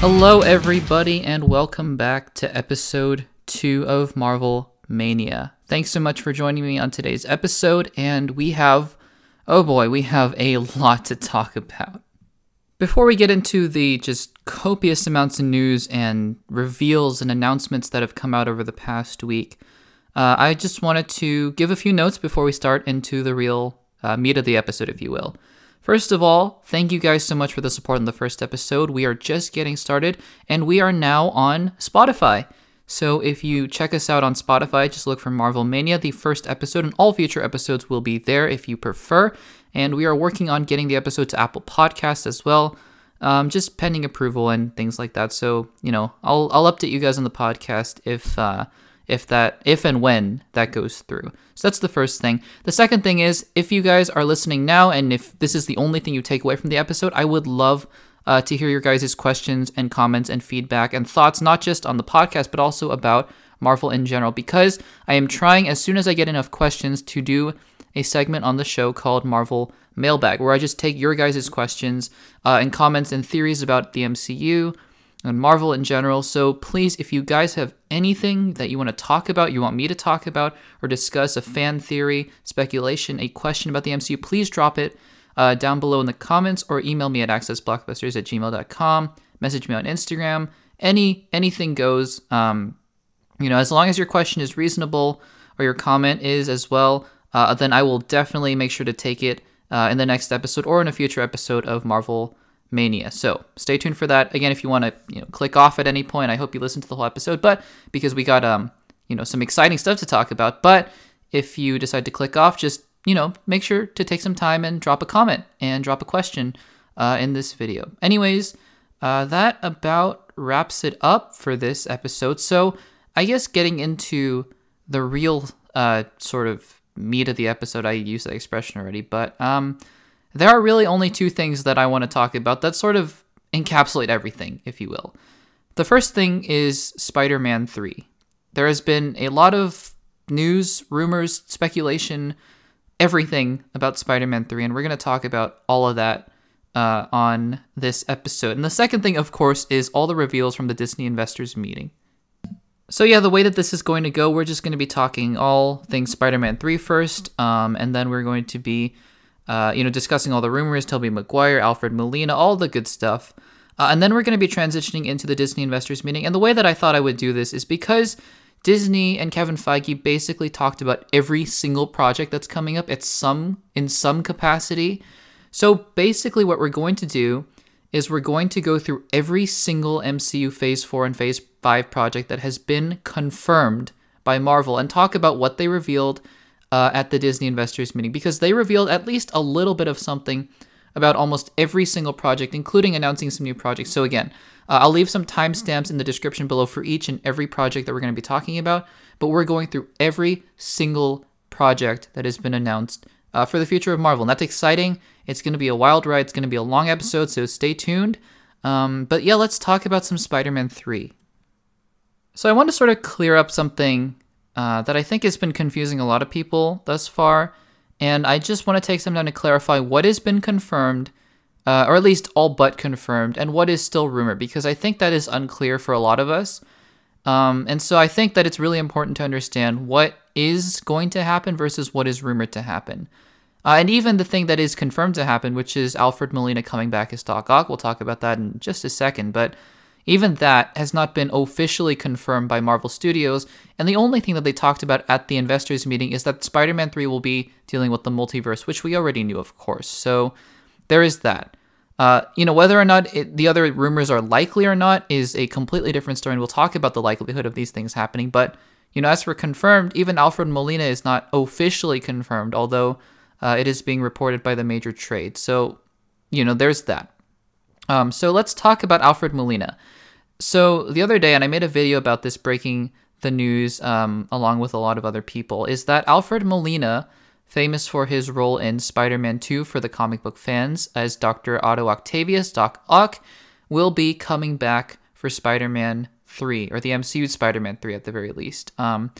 Hello, everybody, and welcome back to episode two of Marvel Mania. Thanks so much for joining me on today's episode, and we have, oh boy, we have a lot to talk about. Before we get into the just copious amounts of news and reveals and announcements that have come out over the past week, uh, I just wanted to give a few notes before we start into the real uh, meat of the episode, if you will. First of all, thank you guys so much for the support in the first episode. We are just getting started, and we are now on Spotify. So if you check us out on Spotify, just look for Marvel Mania. The first episode and all future episodes will be there if you prefer. And we are working on getting the episode to Apple Podcasts as well, um, just pending approval and things like that. So you know, I'll I'll update you guys on the podcast if uh, if that if and when that goes through. So that's the first thing. The second thing is if you guys are listening now and if this is the only thing you take away from the episode, I would love uh, to hear your guys' questions and comments and feedback and thoughts, not just on the podcast, but also about Marvel in general, because I am trying, as soon as I get enough questions, to do a segment on the show called Marvel Mailbag, where I just take your guys' questions uh, and comments and theories about the MCU and Marvel in general. So please, if you guys have anything that you want to talk about, you want me to talk about, or discuss a fan theory, speculation, a question about the MCU, please drop it uh, down below in the comments or email me at accessblockbusters at gmail.com. Message me on Instagram. Any anything goes. Um, you know, as long as your question is reasonable or your comment is as well, uh, then I will definitely make sure to take it uh, in the next episode or in a future episode of Marvel Mania. So stay tuned for that. Again, if you want to, you know, click off at any point, I hope you listen to the whole episode. But because we got, um, you know, some exciting stuff to talk about. But if you decide to click off, just you know, make sure to take some time and drop a comment and drop a question uh, in this video. Anyways, uh, that about wraps it up for this episode. So I guess getting into the real uh, sort of meat of the episode, I used that expression already, but um there are really only two things that I want to talk about that sort of encapsulate everything, if you will. The first thing is Spider Man 3. There has been a lot of news, rumors, speculation, everything about Spider Man 3, and we're going to talk about all of that uh, on this episode. And the second thing, of course, is all the reveals from the Disney investors meeting. So, yeah, the way that this is going to go, we're just going to be talking all things Spider Man 3 first, um, and then we're going to be uh, you know, discussing all the rumors, Tobey Maguire, Alfred Molina, all the good stuff. Uh, and then we're going to be transitioning into the Disney investors meeting. And the way that I thought I would do this is because Disney and Kevin Feige basically talked about every single project that's coming up at some in some capacity. So basically what we're going to do is we're going to go through every single MCU Phase 4 and Phase 5 project that has been confirmed by Marvel and talk about what they revealed, uh, at the Disney investors meeting because they revealed at least a little bit of something about almost every single project, including announcing some new projects. So, again, uh, I'll leave some timestamps in the description below for each and every project that we're going to be talking about, but we're going through every single project that has been announced uh, for the future of Marvel. And that's exciting. It's going to be a wild ride. It's going to be a long episode, so stay tuned. Um, but yeah, let's talk about some Spider Man 3. So, I want to sort of clear up something uh, that I think has been confusing a lot of people thus far. And I just want to take some time to clarify what has been confirmed, uh, or at least all but confirmed, and what is still rumored, because I think that is unclear for a lot of us. Um, and so I think that it's really important to understand what is going to happen versus what is rumored to happen. Uh, and even the thing that is confirmed to happen, which is Alfred Molina coming back as Doc Ock. We'll talk about that in just a second. But even that has not been officially confirmed by Marvel Studios, and the only thing that they talked about at the investors meeting is that Spider Man 3 will be dealing with the multiverse, which we already knew, of course. So there is that. Uh, you know, whether or not it, the other rumors are likely or not is a completely different story, and we'll talk about the likelihood of these things happening. But, you know, as for confirmed, even Alfred Molina is not officially confirmed, although uh, it is being reported by the major trade. So, you know, there's that. Um, so let's talk about Alfred Molina. So the other day, and I made a video about this breaking the news um, along with a lot of other people, is that Alfred Molina, famous for his role in Spider Man 2 for the comic book fans as Dr. Otto Octavius, Doc Ock, will be coming back for Spider Man 3, or the MCU Spider Man 3 at the very least. Um,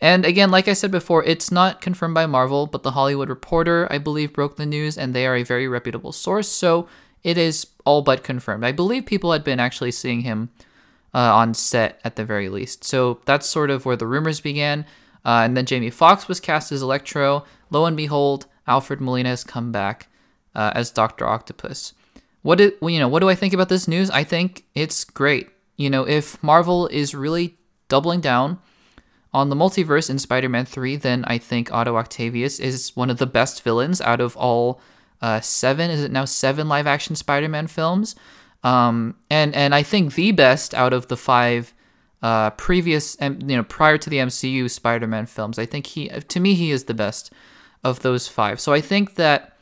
and again, like I said before, it's not confirmed by Marvel, but The Hollywood Reporter, I believe, broke the news, and they are a very reputable source. So it is all but confirmed. I believe people had been actually seeing him uh, on set at the very least. So that's sort of where the rumors began. Uh, and then Jamie Foxx was cast as Electro. Lo and behold, Alfred Molina has come back uh, as Doctor Octopus. What well, you know? What do I think about this news? I think it's great. You know, if Marvel is really doubling down on the multiverse in Spider-Man 3, then I think Otto Octavius is one of the best villains out of all uh, seven. Is it now seven live-action Spider-Man films? Um, and and I think the best out of the five uh, previous, you know, prior to the MCU Spider-Man films. I think he, to me, he is the best of those five. So I think that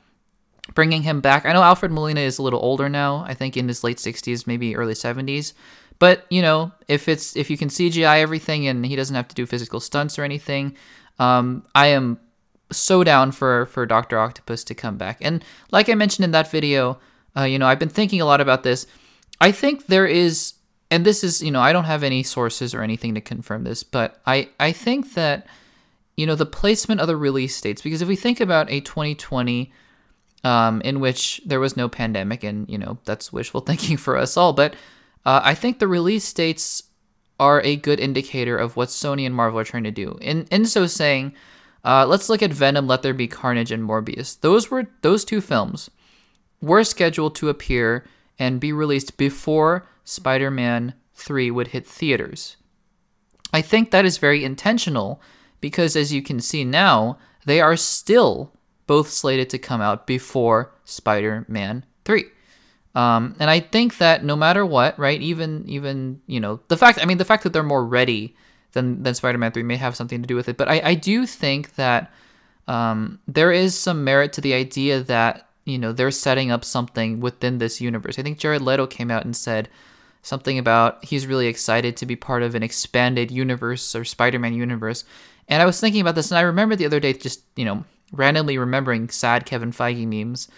bringing him back. I know Alfred Molina is a little older now. I think in his late 60s, maybe early 70s. But you know, if it's if you can CGI everything and he doesn't have to do physical stunts or anything, um, I am so down for for Doctor Octopus to come back. And like I mentioned in that video, uh, you know, I've been thinking a lot about this. I think there is and this is, you know, I don't have any sources or anything to confirm this, but I, I think that, you know, the placement of the release dates, because if we think about a 2020 um, in which there was no pandemic, and, you know, that's wishful thinking for us all, but uh, I think the release dates are a good indicator of what Sony and Marvel are trying to do. In, in so saying, uh, let's look at Venom, Let There Be Carnage, and Morbius. Those were those two films were scheduled to appear and be released before Spider Man 3 would hit theaters. I think that is very intentional because, as you can see now, they are still both slated to come out before Spider Man 3. Um, and I think that no matter what, right, even even you know the fact, I mean, the fact that they're more ready than than Spider Man Three may have something to do with it. But I, I do think that um, there is some merit to the idea that you know they're setting up something within this universe. I think Jared Leto came out and said something about he's really excited to be part of an expanded universe or Spider-Man universe. And I was thinking about this, and I remember the other day just you know randomly remembering sad Kevin Feige memes.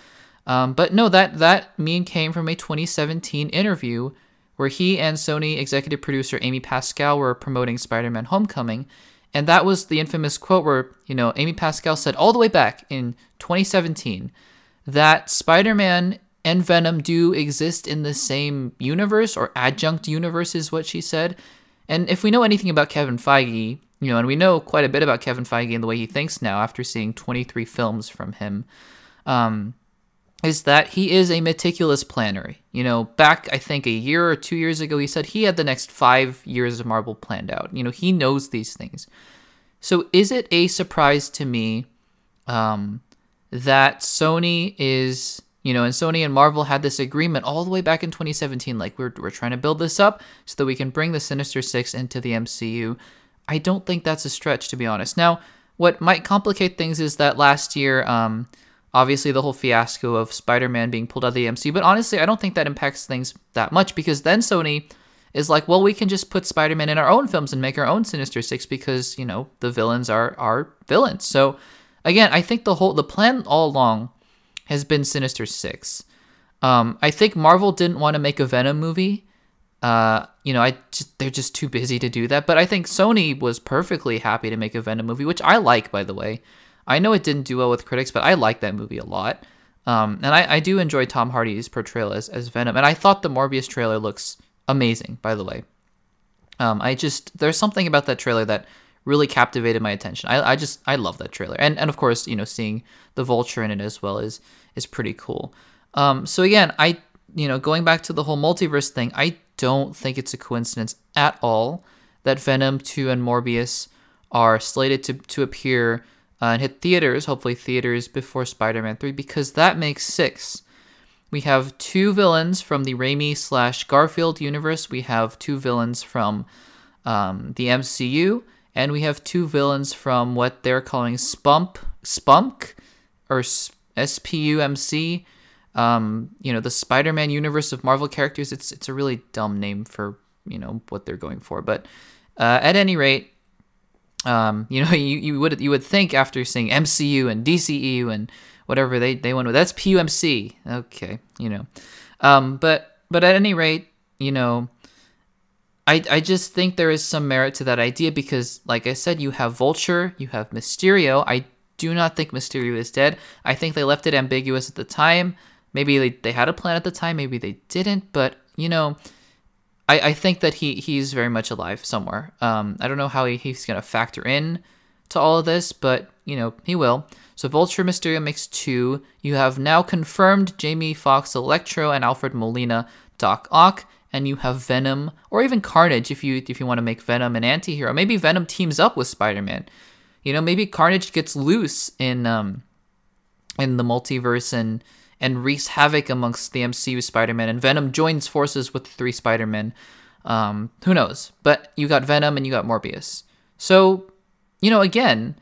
Um, but no, that that meme came from a 2017 interview where he and Sony executive producer Amy Pascal were promoting Spider-Man: Homecoming, and that was the infamous quote where you know Amy Pascal said all the way back in 2017 that Spider-Man and Venom do exist in the same universe or adjunct universe, is what she said. And if we know anything about Kevin Feige, you know, and we know quite a bit about Kevin Feige and the way he thinks now after seeing 23 films from him, um, is that he is a meticulous planner. You know, back I think a year or two years ago, he said he had the next five years of Marvel planned out. You know, he knows these things. So is it a surprise to me um, that Sony is you know, and Sony and Marvel had this agreement all the way back in 2017. Like, we're, we're trying to build this up so that we can bring the Sinister Six into the MCU. I don't think that's a stretch, to be honest. Now, what might complicate things is that last year, um, obviously, the whole fiasco of Spider Man being pulled out of the MCU. But honestly, I don't think that impacts things that much because then Sony is like, well, we can just put Spider Man in our own films and make our own Sinister Six because, you know, the villains are, are villains. So, again, I think the whole, the plan all along has been Sinister Six. Um, I think Marvel didn't want to make a Venom movie. Uh, you know, I just, they're just too busy to do that. But I think Sony was perfectly happy to make a Venom movie, which I like, by the way. I know it didn't do well with critics, but I like that movie a lot. Um, and I, I do enjoy Tom Hardy's portrayal as, as Venom. And I thought the Morbius trailer looks amazing, by the way. Um, I just, there's something about that trailer that really captivated my attention. I, I just I love that trailer, and and of course you know seeing the vulture in it as well is is pretty cool. Um, so again, I you know going back to the whole multiverse thing, I don't think it's a coincidence at all that Venom two and Morbius are slated to to appear uh, and hit theaters, hopefully theaters before Spider-Man three, because that makes six. We have two villains from the Raimi slash Garfield universe. We have two villains from um, the MCU, and we have two villains from what they're calling Spump, Spunk, or S P U M C. Um, you know, the Spider-Man universe of Marvel characters. It's it's a really dumb name for you know what they're going for, but uh, at any rate, um, you know, you, you would you would think after seeing MCU and DCEU and whatever they they went with that's PUMC. Okay, you know, um, but but at any rate, you know, I, I just think there is some merit to that idea because, like I said, you have Vulture, you have Mysterio. I do not think Mysterio is dead. I think they left it ambiguous at the time, Maybe they, they had a plan at the time, maybe they didn't, but you know, I, I think that he he's very much alive somewhere. Um, I don't know how he, he's gonna factor in to all of this, but you know he will. So Vulture Mysterio makes two. You have now confirmed Jamie Foxx, Electro and Alfred Molina Doc Ock, and you have Venom or even Carnage if you if you want to make Venom an anti-hero. Maybe Venom teams up with Spider-Man. You know, maybe Carnage gets loose in um in the multiverse and and wreaks havoc amongst the MCU Spider-Man, and Venom joins forces with the three Spider-Men. Um, who knows? But you got Venom and you got Morbius. So, you know, again,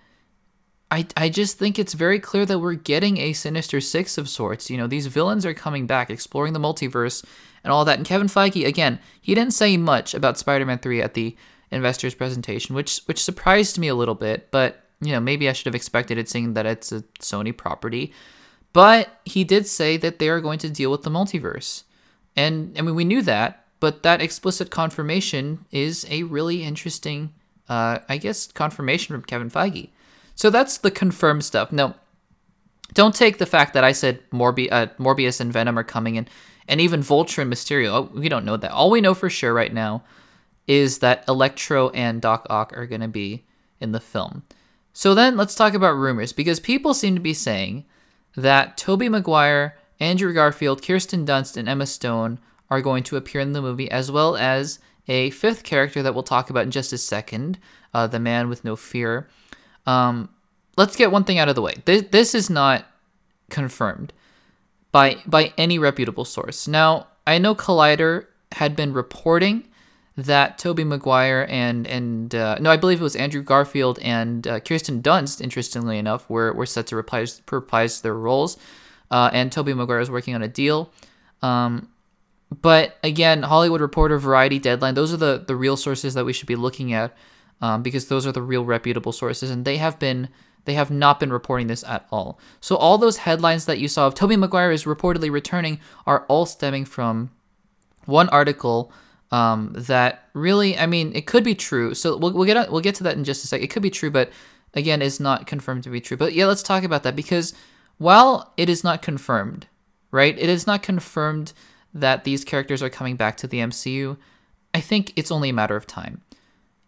I, I just think it's very clear that we're getting a Sinister Six of sorts. You know, these villains are coming back, exploring the multiverse and all that. And Kevin Feige, again, he didn't say much about Spider-Man 3 at the investors presentation, which which surprised me a little bit, but you know, maybe I should have expected it seeing that it's a Sony property. But he did say that they are going to deal with the multiverse. And I mean, we knew that, but that explicit confirmation is a really interesting, uh, I guess, confirmation from Kevin Feige. So that's the confirmed stuff. Now, don't take the fact that I said Morbi- uh, Morbius and Venom are coming in, and even Vulture and Mysterio. Oh, we don't know that. All we know for sure right now is that Electro and Doc Ock are going to be in the film. So then let's talk about rumors because people seem to be saying that Tobey Maguire, Andrew Garfield, Kirsten Dunst, and Emma Stone are going to appear in the movie, as well as a fifth character that we'll talk about in just a second, uh, the man with no fear. Um, let's get one thing out of the way. This, this is not confirmed by by any reputable source. Now, I know Collider had been reporting that Tobey Maguire and and uh, no, I believe it was Andrew Garfield and uh, Kirsten Dunst, interestingly enough, were, were set to reprise, reprise their roles. Uh, and Tobey Maguire is working on a deal. Um, but again, Hollywood Reporter, Variety, Deadline, those are the, the real sources that we should be looking at um, because those are the real reputable sources, and they have been they have not been reporting this at all. So all those headlines that you saw of Tobey Maguire is reportedly returning are all stemming from one article um, that really, I mean, it could be true. So we'll, we'll get we'll get to that in just a sec. It could be true, but again, is not confirmed to be true. But yeah, let's talk about that because while it is not confirmed, right? It is not confirmed that these characters are coming back to the MCU. I think it's only a matter of time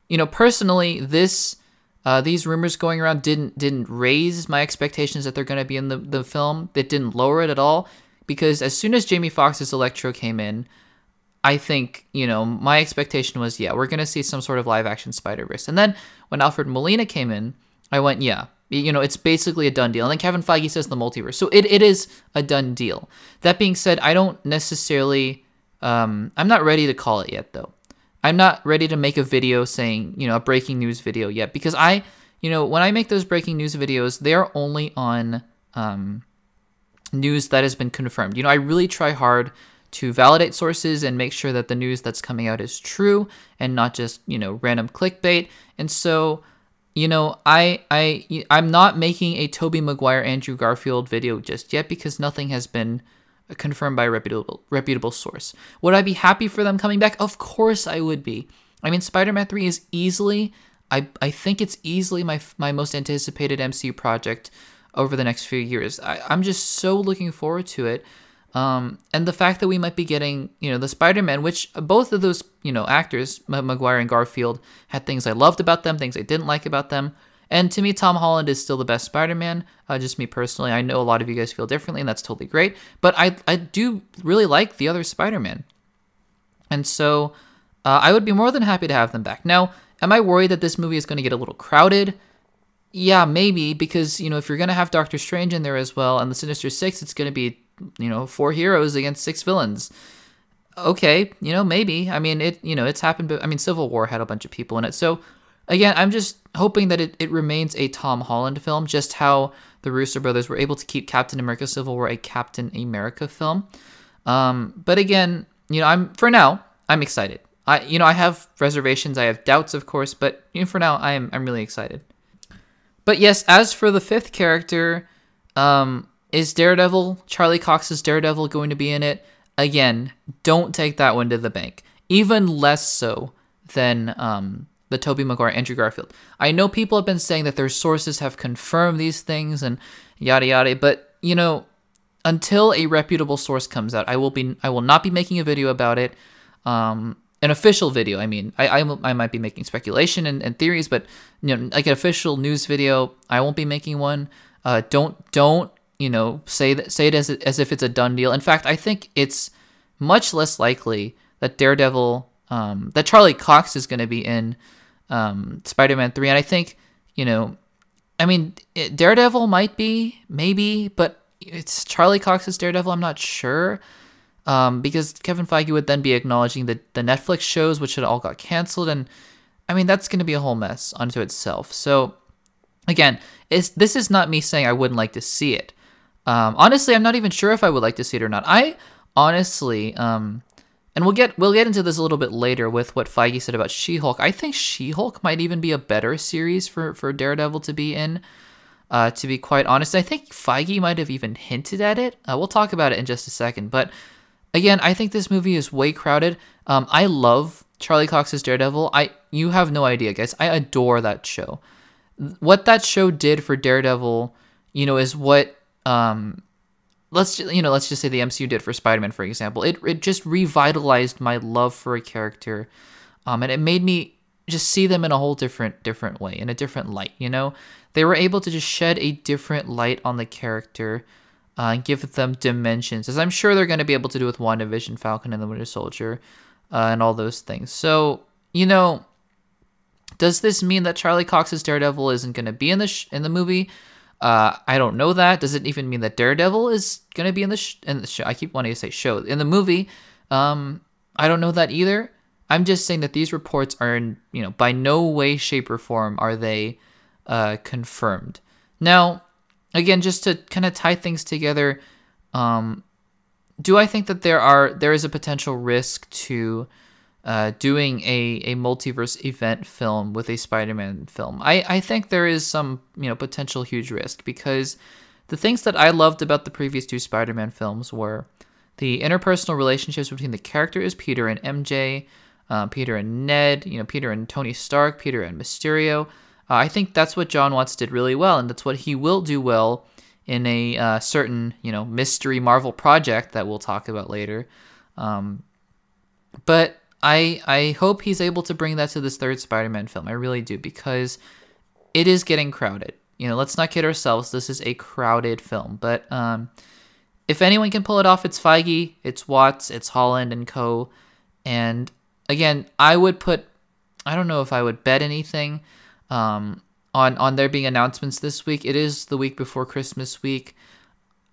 you know, personally, this uh, these rumors going around didn't didn't raise my expectations that they're going to be in the, the film. It didn't lower it at all because as soon as Jamie Foxx's Electro came in, I think you know my expectation was yeah we're going to see some sort of live action Spider Verse. And then when Alfred Molina came in, I went yeah you know it's basically a done deal. And then Kevin Feige says the multiverse, so it, it is a done deal. That being said, I don't necessarily um, I'm not ready to call it yet though. I'm not ready to make a video saying, you know, a breaking news video yet because I, you know, when I make those breaking news videos, they are only on um, news that has been confirmed. You know, I really try hard to validate sources and make sure that the news that's coming out is true and not just, you know, random clickbait. And so, you know, I I I'm not making a Tobey Maguire Andrew Garfield video just yet because nothing has been confirmed by a reputable reputable source. Would I be happy for them coming back? Of course I would be. I mean, Spider-Man 3 is easily I I think it's easily my my most anticipated MCU project over the next few years. I, I'm just so looking forward to it. Um, and the fact that we might be getting, you know, the Spider-Man, which both of those, you know, actors, Maguire and Garfield, had things I loved about them, things I didn't like about them. And to me, Tom Holland is still the best Spider-Man. Uh, just me personally. I know a lot of you guys feel differently, and that's totally great. But I I do really like the other Spider-Man, and so uh, I would be more than happy to have them back. Now, am I worried that this movie is going to get a little crowded? Yeah, maybe because you know if you're going to have Doctor Strange in there as well, and the Sinister Six, it's going to be you know four heroes against six villains. Okay, you know maybe. I mean it. You know it's happened. But I mean Civil War had a bunch of people in it, so again, I'm just hoping that it, it remains a Tom Holland film, just how the Russo brothers were able to keep Captain America Civil War a Captain America film. Um, but again, you know, I'm for now, I'm excited. I you know, I have reservations, I have doubts, of course, but you know, for now I am I'm really excited. But yes, as for the fifth character, um, is Daredevil, Charlie Cox's Daredevil going to be in it? Again, don't take that one to the bank. Even less so than um the Tobey Maguire Andrew Garfield. I know people have been saying that their sources have confirmed these things and yada yada, but you know, until a reputable source comes out, I will be I will not be making a video about it. Um, an official video. I mean, I, I, I might be making speculation and, and, theories, but you know, like an official news video, I won't be making one. Uh, don't don't you know say that say it as as if it's a done deal. In fact, I think it's much less likely that Daredevil, um, that Charlie Cox is going to be in um, Spider-Man three, and I think you know, I mean, it, Daredevil might be maybe, but it's Charlie Cox's Daredevil. I'm not sure um, because Kevin Feige would then be acknowledging the the Netflix shows, which had all got canceled, and I mean that's going to be a whole mess unto itself. So again, it's, this is not me saying I wouldn't like to see it. Um, honestly, I'm not even sure if I would like to see it or not. I honestly, um, and we'll get we'll get into this a little bit later with what Feige said about She-Hulk. I think She-Hulk might even be a better series for for Daredevil to be in. Uh, to be quite honest, I think Feige might have even hinted at it. Uh, we'll talk about it in just a second, but again, I think this movie is way crowded. Um, I love Charlie Cox's Daredevil. I you have no idea, guys. I adore that show. What that show did for Daredevil, you know, is what um, let's just, you know, let's just say the MCU did for Spider-Man, for example. It it just revitalized my love for a character, um, and it made me just see them in a whole different different way, in a different light. You know, they were able to just shed a different light on the character uh, and give them dimensions, as I'm sure they're going to be able to do with WandaVision, Falcon, and the Winter Soldier, uh, and all those things. So, you know, does this mean that Charlie Cox's Daredevil isn't going to be in the sh- in the movie? Uh, I don't know that. Does it even mean that Daredevil is going to be in the sh- in the show? I keep wanting to say show in the movie. Um, I don't know that either. I'm just saying that these reports are, in, you know, by no way, shape, or form are they uh, confirmed. Now, again, just to kind of tie things together, um, do I think that there are there is a potential risk to uh, doing a, a multiverse event film with a Spider-Man film? I, I think there is some you know potential huge risk because the things that I loved about the previous two Spider-Man films were the interpersonal relationships between the characters Peter and MJ, uh, Peter and Ned, you know Peter and Tony Stark, Peter and Mysterio. Uh, I think that's what John Watts did really well, and that's what he will do well in a uh, certain, you know, mystery Marvel project that we'll talk about later. Um, but I I hope he's able to bring that to this third Spider-Man film. I really do because it is getting crowded. You know, let's not kid ourselves. This is a crowded film, but um, if anyone can pull it off, it's Feige, it's Watts, it's Holland and Co. And again, I would put. I don't know if I would bet anything um, on on there being announcements this week. It is the week before Christmas week.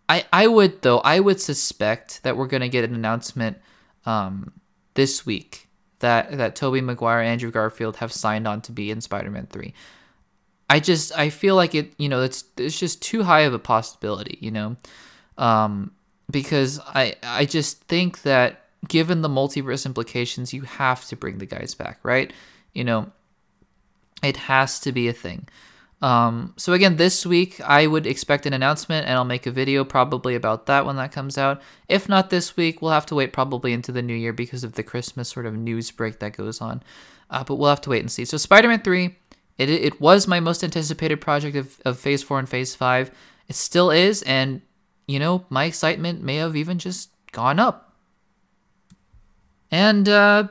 I I would though I would suspect that we're gonna get an announcement um, this week that that Tobey Maguire and Andrew Garfield have signed on to be in Spider-Man three. I just I feel like it you know it's it's just too high of a possibility you know, um, because I I just think that given the multiverse implications, you have to bring the guys back, right? You know, it has to be a thing. Um, so again, this week I would expect an announcement, and I'll make a video probably about that when that comes out. If not this week, we'll have to wait probably into the new year because of the Christmas sort of news break that goes on. Uh, but we'll have to wait and see. So Spider-Man Three, it it was my most anticipated project of, of Phase Four and Phase Five. It still is, and you know my excitement may have even just gone up. And uh,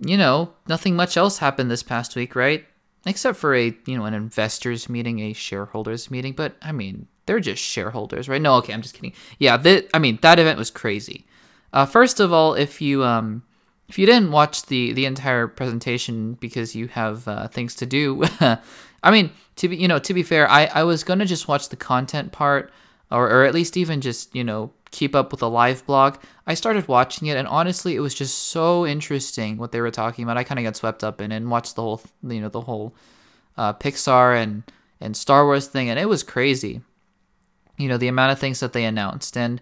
you know nothing much else happened this past week, right? Except for a you know an investors meeting, a shareholders meeting. But I mean, they're just shareholders, right? No, okay, I'm just kidding. Yeah, that I mean that event was crazy. Uh, first of all, if you um if you didn't watch the the entire presentation because you have uh, things to do, I mean to be you know to be fair, I I was gonna just watch the content part or or at least even just you know keep up with the live blog. I started watching it, and honestly, it was just so interesting what they were talking about. I kind of got swept up in it and watched the whole, you know, the whole uh, Pixar and and Star Wars thing, and it was crazy. You know, the amount of things that they announced, and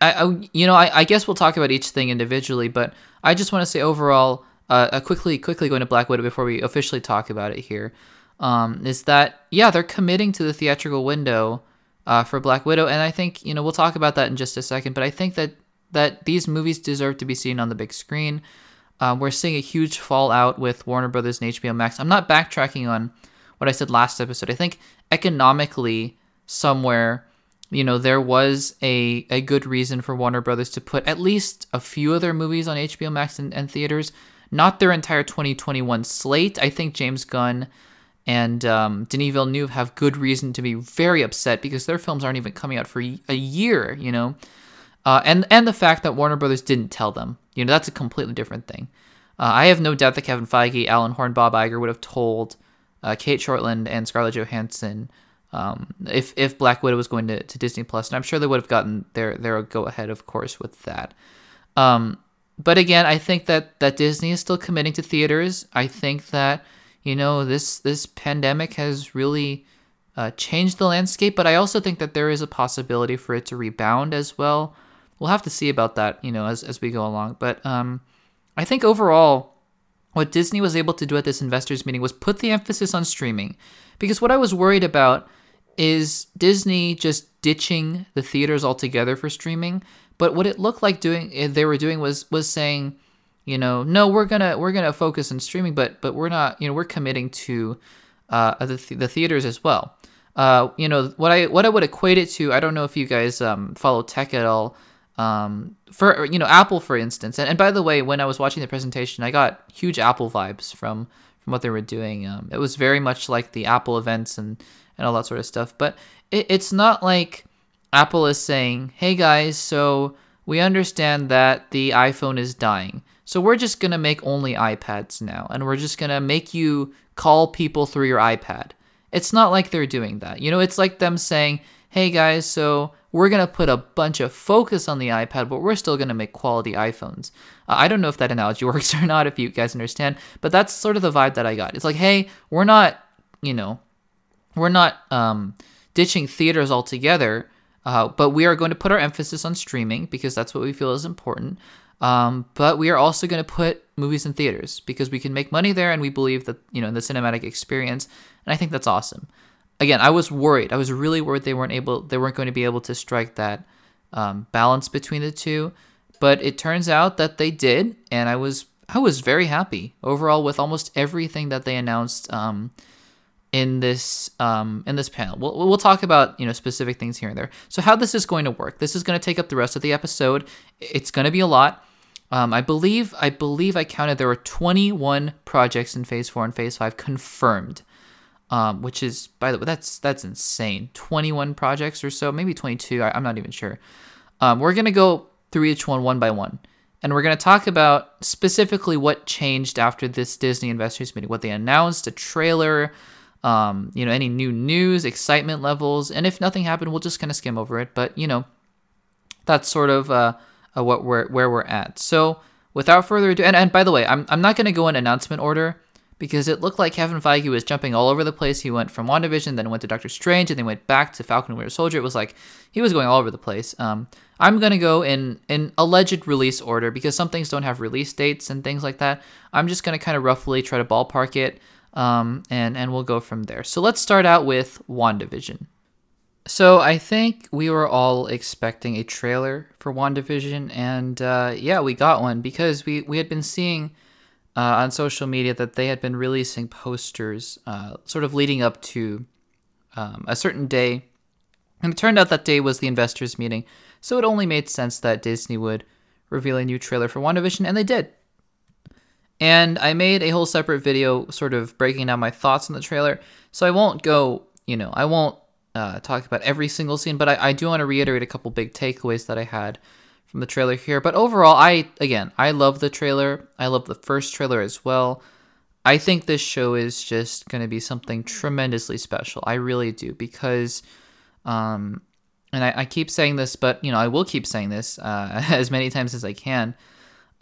I, I you know, I, I, guess we'll talk about each thing individually, but I just want to say overall, uh, quickly, quickly going to Black Widow before we officially talk about it here, um, is that yeah, they're committing to the theatrical window uh, for Black Widow, and I think you know we'll talk about that in just a second. But I think that that these movies deserve to be seen on the big screen. Um, we're seeing a huge fallout with Warner Brothers and HBO Max. I'm not backtracking on what I said last episode. I think economically, somewhere you know, there was a, a good reason for Warner Brothers to put at least a few of their movies on HBO Max and, and theaters, not their entire 2021 slate. I think James Gunn and um, Denis Villeneuve have good reason to be very upset because their films aren't even coming out for a year, you know. Uh, and and the fact that Warner Brothers didn't tell them, you know, that's a completely different thing. Uh, I have no doubt that Kevin Feige, Alan Horn, Bob Iger would have told uh, Cate Shortland and Scarlett Johansson um, if if Black Widow was going to, to Disney Plus, and I'm sure they would have gotten their their go ahead, of course, with that. Um, but again, I think that that Disney is still committing to theaters. I think that you know this this pandemic has really uh, changed the landscape, but I also think that there is a possibility for it to rebound as well. We'll have to see about that, you know, as as we go along. But um, I think overall, what Disney was able to do at this investors meeting was put the emphasis on streaming, because what I was worried about is Disney just ditching the theaters altogether for streaming. But what it looked like doing eh, they were doing was was saying, you know, no, we're gonna we're gonna focus on streaming, but but we're not, you know, we're committing to uh, the the theaters as well. Uh, you know what I what I would equate it to. I don't know if you guys um, follow tech at all. Um, for you know Apple for instance, and, and by the way, when I was watching the presentation, I got huge Apple vibes from from what they were doing. Um, it was very much like the Apple events and and all that sort of stuff. But it, it's not like Apple is saying, "Hey guys, so we understand that the iPhone is dying." So we're just going to make only iPads now, and we're just going to make you call people through your iPad. It's not like they're doing that. You know, it's like them saying, hey guys, so we're going to put a bunch of focus on the iPad, but we're still going to make quality iPhones. Uh, I don't know if that analogy works or not, if you guys understand, but that's sort of the vibe that I got. It's like, hey, we're not, you know, we're not um, ditching theaters altogether, uh, but we are going to put our emphasis on streaming because that's what we feel is important. Um, but we are also going to put movies in theaters because we can make money there, and we believe that you know in the cinematic experience, and I think that's awesome. Again, I was worried. I was really worried they weren't able, they weren't going to be able to strike that um, balance between the two. But it turns out that they did, and I was I was very happy overall with almost everything that they announced um, in this um, in this panel. We'll, we'll talk about you know specific things here and there. So how this is going to work? This is going to take up the rest of the episode. It's going to be a lot. Um, I believe I believe I counted there were 21 projects in Phase Four and Phase Five confirmed, um, which is by the way that's that's insane. 21 projects or so, maybe 22. I, am not even sure. Um, we're gonna go through each one one by one, and we're gonna talk about specifically what changed after this Disney investors meeting, what they announced, a trailer. Um, you know, any new news, excitement levels, and if nothing happened, we'll just kind of skim over it. But you know, that's sort of uh, uh, what we're where we're at. So without further ado, and, and by the way, I'm I'm not gonna go in announcement order because it looked like Kevin Feige was jumping all over the place. He went from WandaVision, then went to Doctor Strange, and then went back to Falcon and Winter Soldier. It was like he was going all over the place. Um, I'm gonna go in in alleged release order because some things don't have release dates and things like that. I'm just gonna kind of roughly try to ballpark it, um, and and we'll go from there. So let's start out with WandaVision. So I think we were all expecting a trailer for WandaVision, and uh, yeah, we got one because we, we had been seeing uh, on social media that they had been releasing posters uh, sort of leading up to um, a certain day. And it turned out that day was the investors' meeting, so it only made sense that Disney would reveal a new trailer for WandaVision, and they did. And I made a whole separate video sort of breaking down my thoughts on the trailer, so I won't go, you know, I won't uh, talk about every single scene, but I, I do want to reiterate a couple big takeaways that I had from the trailer here. But overall, I again, I love the trailer. I love the first trailer as well. I think this show is just going to be something tremendously special. I really do because, um, and I, I, keep saying this, but you know, I will keep saying this uh, as many times as I can.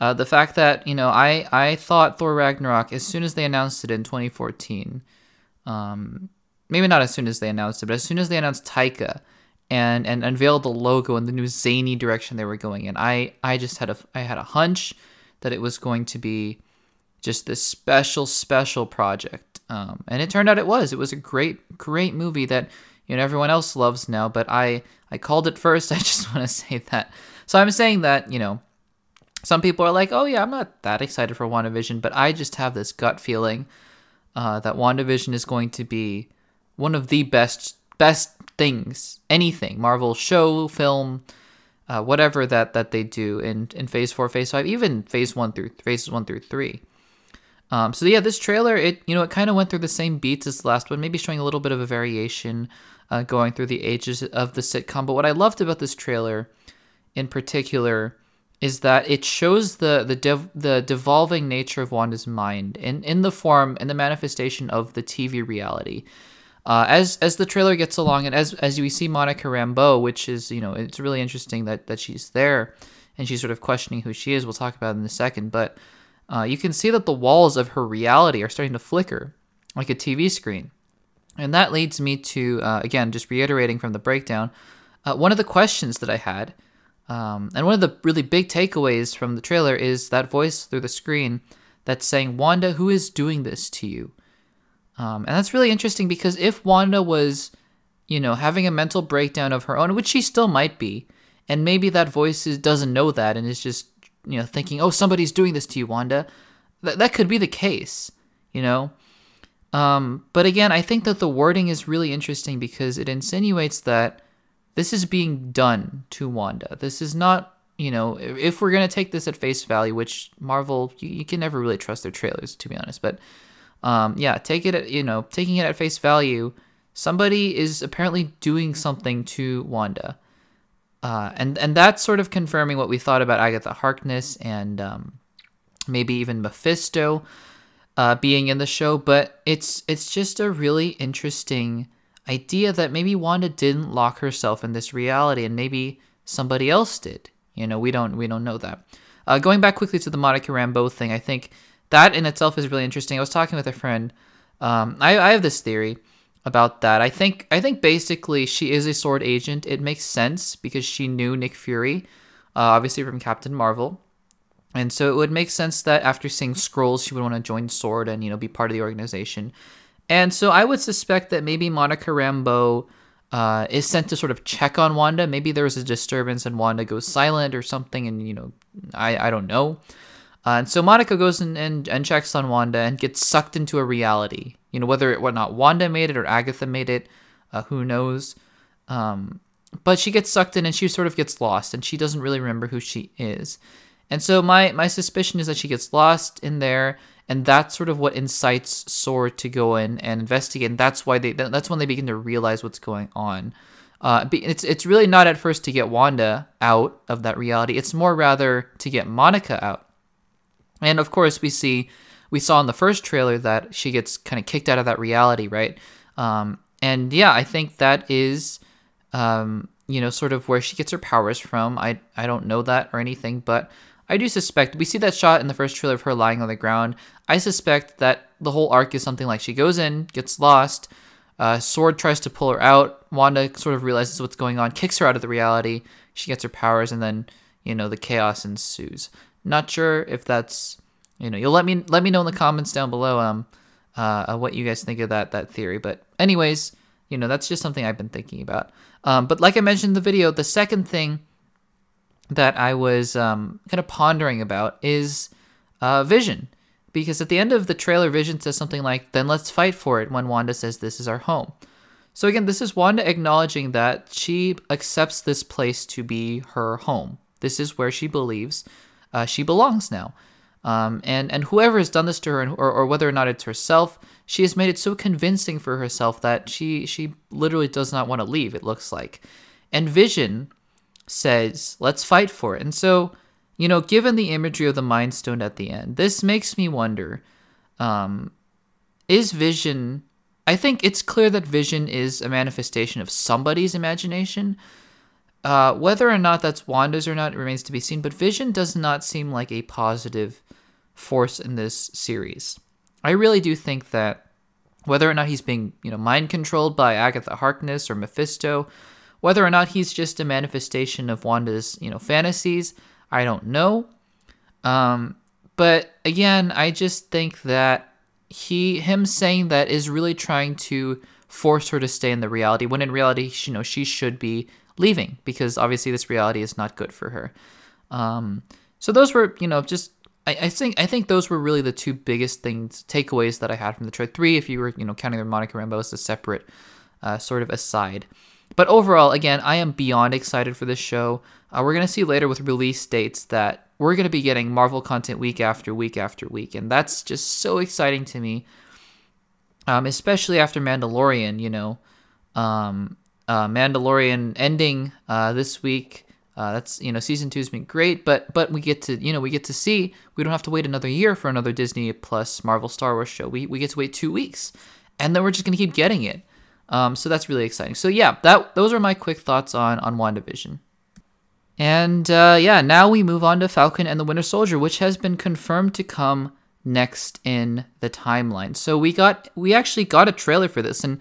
Uh, the fact that you know, I I thought Thor Ragnarok as soon as they announced it in 2014. Um, maybe not as soon as they announced it, but as soon as they announced Taika and and unveiled the logo and the new zany direction they were going in, I I just had a I had a hunch that it was going to be just this special special project, um, and it turned out it was. It was a great great movie that you know everyone else loves now, but I I called it first. I just want to say that. So I'm saying that you know. Some people are like, oh, yeah, I'm not that excited for WandaVision, but I just have this gut feeling uh, that WandaVision is going to be one of the best best things, anything, Marvel show, film, uh, whatever that that they do in in Phase Four, Phase Five, even Phase One through Phases One through Three. Um, so yeah, this trailer it you know it kind of went through the same beats as the last one, maybe showing a little bit of a variation, uh, going through the ages of the sitcom. But what I loved about this trailer, in particular, is that it shows the the dev- the devolving nature of Wanda's mind in in the form and the manifestation of the TV reality. Uh, as as the trailer gets along, and as as we see Monica Rambeau, which is you know it's really interesting that that she's there, and she's sort of questioning who she is. We'll talk about in a second, but uh, you can see that the walls of her reality are starting to flicker like a TV screen. And that leads me to, uh, again, just reiterating from the breakdown, uh, one of the questions that I had, um, and one of the really big takeaways from the trailer is that voice through the screen that's saying, Wanda, who is doing this to you? Um, and that's really interesting because if Wanda was, you know, having a mental breakdown of her own, which she still might be, and maybe that voice is, doesn't know that and is just you know, thinking, "Oh, somebody's doing this to you, Wanda." That that could be the case, you know. Um, but again, I think that the wording is really interesting because it insinuates that this is being done to Wanda. This is not, you know, if we're gonna take this at face value, which Marvel, you, you can never really trust their trailers, to be honest. But um, yeah, take it, at, you know, taking it at face value. Somebody is apparently doing something to Wanda. Uh, and and that's sort of confirming what we thought about Agatha Harkness and um, maybe even Mephisto uh, being in the show. But it's it's just a really interesting idea that maybe Wanda didn't lock herself in this reality, and maybe somebody else did. You know, we don't we don't know that. Uh, going back quickly to the Monica Rambeau thing, I think that in itself is really interesting. I was talking with a friend. Um, I, I have this theory about that. I think I think basically she is a sword agent. It makes sense because she knew Nick Fury, uh, obviously from Captain Marvel, and so it would make sense that after seeing Skrulls, she would want to join Sword and you know be part of the organization. And so I would suspect that maybe Monica Rambeau uh, is sent to sort of check on Wanda. Maybe there was a disturbance and Wanda goes silent or something, and you know I I don't know. Uh, and so Monica goes and, and, and checks on Wanda and gets sucked into a reality. You know, whether it, was not Wanda made it or Agatha made it, uh, who knows. Um, but she gets sucked in and she sort of gets lost and she doesn't really remember who she is. And so my, my suspicion is that she gets lost in there and that's sort of what incites Sword to go in and investigate. And that's why they that's when they begin to realize what's going on. Uh, it's it's really not at first to get Wanda out of that reality. It's more rather to get Monica out. And of course, we see we saw in the first trailer that she gets kind of kicked out of that reality, right? Um, and yeah, I think that is, um, you know, sort of where she gets her powers from. I I don't know that or anything, but I do suspect we see that shot in the first trailer of her lying on the ground. I suspect that the whole arc is something like she goes in, gets lost, uh, Sword tries to pull her out. Wanda sort of realizes what's going on, kicks her out of the reality. She gets her powers, and then you know the chaos ensues. Not sure if that's you know you'll let me let me know in the comments down below um uh, what you guys think of that that theory. But anyways, you know that's just something I've been thinking about. Um, but like I mentioned in the video, the second thing that I was um, kind of pondering about is uh, Vision. Because at the end of the trailer, Vision says something like, then let's fight for it when Wanda says this is our home. So again, this is Wanda acknowledging that she accepts this place to be her home. This is where she believes uh, she belongs now. Um, and and whoever has done this to her, or, or whether or not it's herself, she has made it so convincing for herself that she she literally does not want to leave. It looks like, and Vision says, "Let's fight for it." And so, you know, given the imagery of the Mind Stone at the end, this makes me wonder: um, Is Vision? I think it's clear that Vision is a manifestation of somebody's imagination. Uh, whether or not that's Wanda's or not remains to be seen, but Vision does not seem like a positive force in this series. I really do think that whether or not he's being, you know, mind controlled by Agatha Harkness or Mephisto, whether or not he's just a manifestation of Wanda's, you know, fantasies, I don't know. Um, but again, I just think that he, him saying that is really trying to force her to stay in the reality when in reality, you know, she should be leaving because obviously this reality is not good for her. Um, so those were, you know, just I, I, think I think those were really the two biggest things takeaways that I had from the trailer. Three, if you were, you know, counting the Monica Rambeau as a separate uh, sort of aside. But overall, again, I am beyond excited for this show. Uh, we're to see later with release dates that we're to be getting Marvel content week after week after week. And that's just so exciting to me, um, especially after Mandalorian, you know. Um, uh, Mandalorian ending uh, this week. Uh, that's you know season two's been great, but but we get to you know we get to see we don't have to wait another year for another Disney Plus Marvel Star Wars show. We we get to wait two weeks, and then we're just gonna keep getting it. Um, so that's really exciting. So yeah, that those are my quick thoughts on on WandaVision. And uh, yeah, now we move on to Falcon and the Winter Soldier, which has been confirmed to come next in the timeline. So we got we actually got a trailer for this, and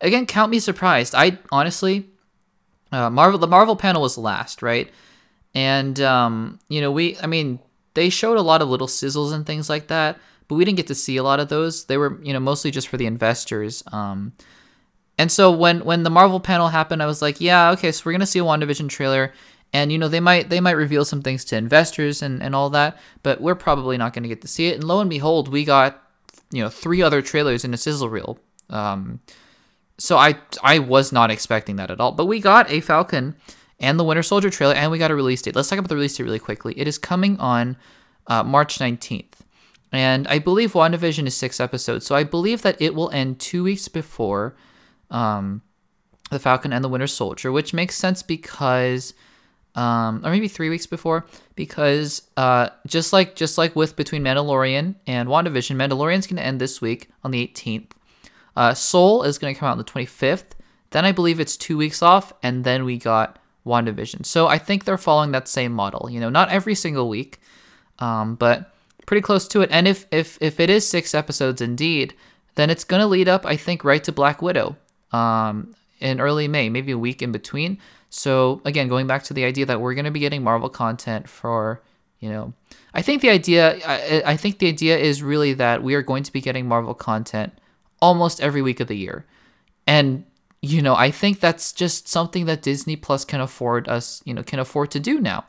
again, count me surprised. I honestly uh, Marvel, the Marvel panel was last, right? And um, you know, we, I mean, they showed a lot of little sizzles and things like that, but we didn't get to see a lot of those. They were, you know, mostly just for the investors. Um, and so when when the Marvel panel happened, I was like, yeah, okay, so we're gonna see a WandaVision trailer, and you know, they might they might reveal some things to investors and and all that, but we're probably not gonna get to see it. And lo and behold, we got you know three other trailers in a sizzle reel. Um, so I I was not expecting that at all. But we got a Falcon and the Winter Soldier trailer, and we got a release date. Let's talk about the release date really quickly. It is coming on uh, March 19th. And I believe WandaVision is six episodes, so I believe that it will end two weeks before um, the Falcon and the Winter Soldier, which makes sense because, um, or maybe three weeks before, because uh, just like just like with between Mandalorian and WandaVision, Mandalorian's to end this week on the 18th, uh, Soul is going to come out on the 25th. Then I believe it's two weeks off, and then we got WandaVision. So I think they're following that same model. You know, not every single week, um, but pretty close to it. And if if if it is six episodes indeed, then it's going to lead up, I think, right to Black Widow um, in early May, maybe a week in between. So again, going back to the idea that we're going to be getting Marvel content for, you know, I think the idea, I, I think the idea is really that we are going to be getting Marvel content almost every week of the year. And you know, I think that's just something that Disney Plus can afford us, you know, can afford to do now.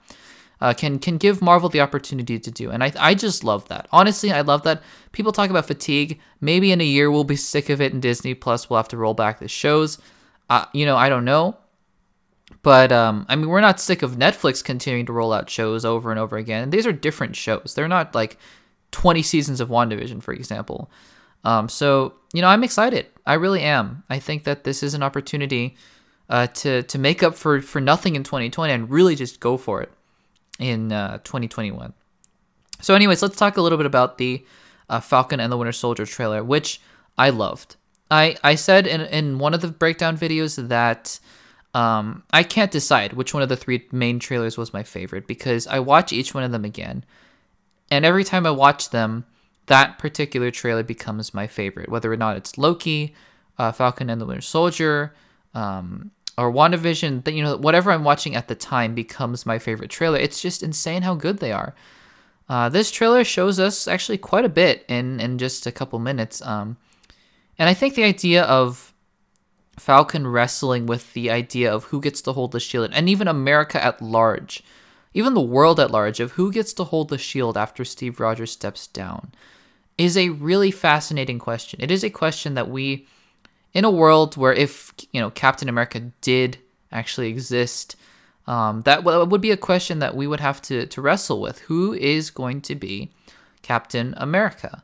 Uh, can can give Marvel the opportunity to do, and I I just love that. Honestly, I love that. People talk about fatigue. Maybe in a year we'll be sick of it, and Disney Plus will have to roll back the shows. Uh, you know, I don't know, but um, I mean, we're not sick of Netflix continuing to roll out shows over and over again. And these are different shows. They're not like 20 seasons of WandaVision, for example. Um, so you know, I'm excited. I really am. I think that this is an opportunity uh, to to make up for for nothing in 2020 and really just go for it in uh, 2021. So, anyways, let's talk a little bit about the uh, Falcon and the Winter Soldier trailer, which I loved. I I said in in one of the breakdown videos that. Um, I can't decide which one of the three main trailers was my favorite because I watch each one of them again, and every time I watch them, that particular trailer becomes my favorite, whether or not it's Loki, uh, Falcon and the Winter Soldier, um, or WandaVision. That You know, whatever I'm watching at the time becomes my favorite trailer. It's just insane how good they are. Uh, this trailer shows us actually quite a bit in in just a couple minutes. Um, and I think the idea of Falcon wrestling with the idea of who gets to hold the shield, and even America at large, even the world at large, of who gets to hold the shield after Steve Rogers steps down is a really fascinating question. It is a question that we, in a world where if you know Captain America did actually exist, um, that would be a question that we would have to to wrestle with. Who is going to be Captain America?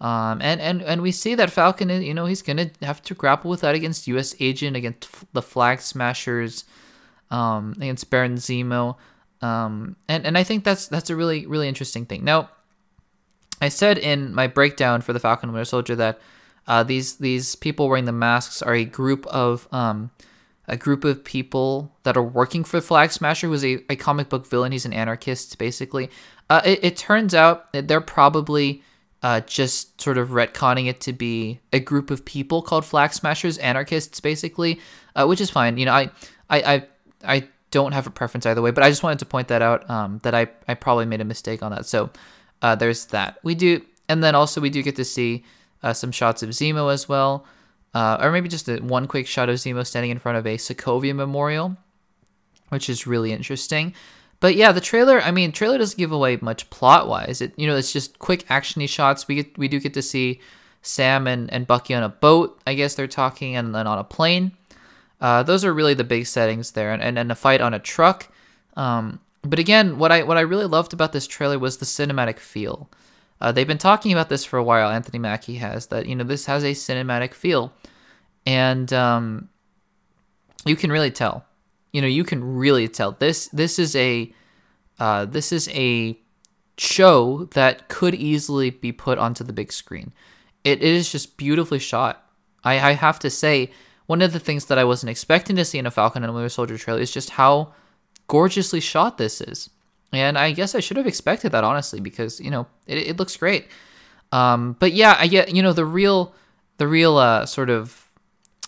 Um, and and and we see that Falcon, you know, he's gonna have to grapple with that against U.S. Agent, against the Flag Smashers, um, against Baron Zemo, um, and and I think that's that's a really really interesting thing. Now, I said in my breakdown for the Falcon Winter Soldier that uh, these these people wearing the masks are a group of um, a group of people that are working for Flag Smasher, who's a, a comic book villain. He's an anarchist, basically. Uh, it, it, turns out that they're probably uh, just sort of retconning it to be a group of people called Flag Smashers, anarchists, basically, uh, which is fine. You know, I, I, I, I don't have a preference either way, but I just wanted to point that out. Um, that I, I probably made a mistake on that. So uh, there's that. We do, and then also we do get to see uh, some shots of Zemo as well, uh, or maybe just a, one quick shot of Zemo standing in front of a Sokovia memorial, which is really interesting. But yeah, the trailer. I mean, trailer doesn't give away much plot wise. It you know it's just quick actiony shots. We get we do get to see Sam and, and Bucky on a boat. I guess they're talking, and then on a plane. Uh, those are really the big settings there, and, and, and a fight on a truck. Um, but again, what I what I really loved about this trailer was the cinematic feel. Uh, they've been talking about this for a while. Anthony Mackie has that you know this has a cinematic feel, and um, you can really tell. You know, you can really tell this. This is a uh, this is a show that could easily be put onto the big screen. It, it is just beautifully shot. I, I have to say, one of the things that I wasn't expecting to see in a Falcon and Winter Soldier trailer is just how gorgeously shot this is. And I guess I should have expected that honestly because you know it, it looks great. Um, but yeah, I get you know the real the real uh, sort of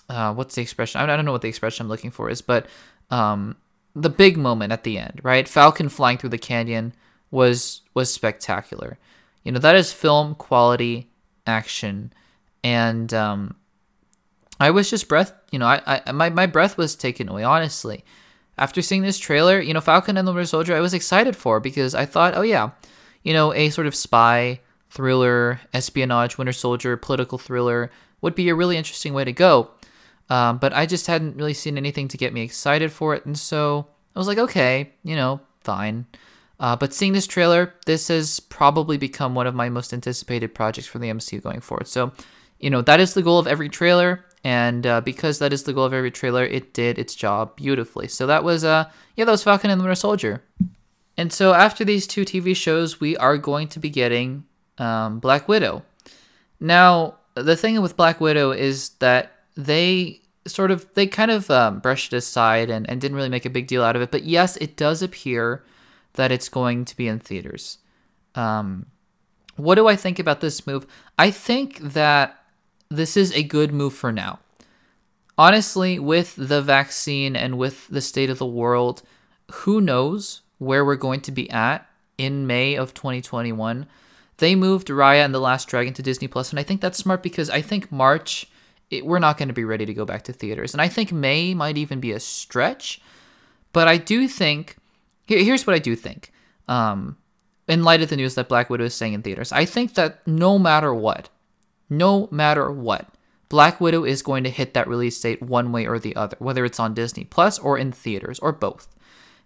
uh, what's the expression? I don't know what the expression I'm looking for is, but um, the big moment at the end, right? Falcon flying through the canyon was was spectacular. You know that is film quality action, and um, I was just breath. You know, I, I my my breath was taken away. Honestly, after seeing this trailer, you know, Falcon and the Winter Soldier, I was excited for because I thought, oh yeah, you know, a sort of spy thriller, espionage, Winter Soldier, political thriller would be a really interesting way to go. Um, but I just hadn't really seen anything to get me excited for it, and so I was like, okay, you know, fine. Uh, but seeing this trailer, this has probably become one of my most anticipated projects for the MCU going forward. So, you know, that is the goal of every trailer and uh, because that is the goal of every trailer, it did its job beautifully. So that was, uh, yeah, that was Falcon and the Winter Soldier. And so after these two TV shows, we are going to be getting um, Black Widow. Now, the thing with Black Widow is that they sort of they kind of um, brushed it aside and, and didn't really make a big deal out of it. But yes, it does appear that it's going to be in theaters. Um, what do I think about this move? I think that this is a good move for now. Honestly, with the vaccine and with the state of the world, who knows where we're going to be at in May of 2021. They moved Raya and the Last Dragon to Disney Plus, and I think that's smart because I think March it, we're not going to be ready to go back to theaters, and I think May might even be a stretch. But I do think here, here's what I do think. Um, in light of the news that Black Widow is saying in theaters, I think that no matter what, no matter what. Black Widow is going to hit that release date one way or the other, whether it's on Disney Plus or in theaters or both.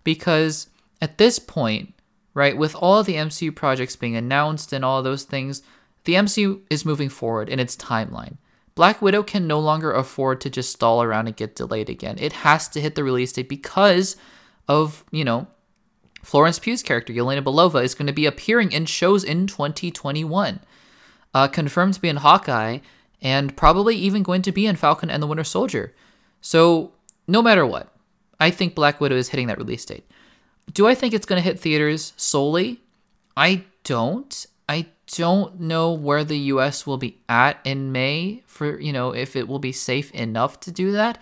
Because at this point, right, with all the MCU projects being announced and all those things, the MCU is moving forward in its timeline. Black Widow can no longer afford to just stall around and get delayed again. It has to hit the release date because of, you know, Florence Pugh's character, Yelena Belova, is going to be appearing in shows in 2021 uh, confirmed to be in Hawkeye, and probably even going to be in Falcon and the Winter Soldier. So, no matter what, I think Black Widow is hitting that release date. Do I think it's going to hit theaters solely? I don't. I don't know where the US will be at in May for, you know, if it will be safe enough to do that.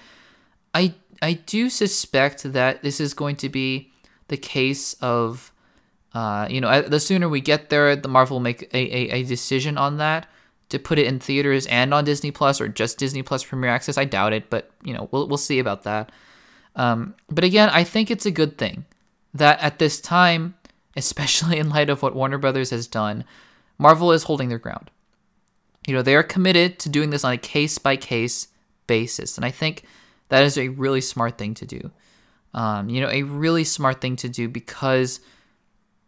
I I do suspect that this is going to be the case of uh, you know, the sooner we get there, the Marvel will make a, a, a, decision on that to put it in theaters and on Disney Plus or just Disney Plus Premier Access. I doubt it, but you know, we'll we'll see about that. Um, but again, I think it's a good thing that at this time, especially in light of what Warner Brothers has done, Marvel is holding their ground. You know, they are committed to doing this on a case by case basis, and I think that is a really smart thing to do. Um, you know, a really smart thing to do because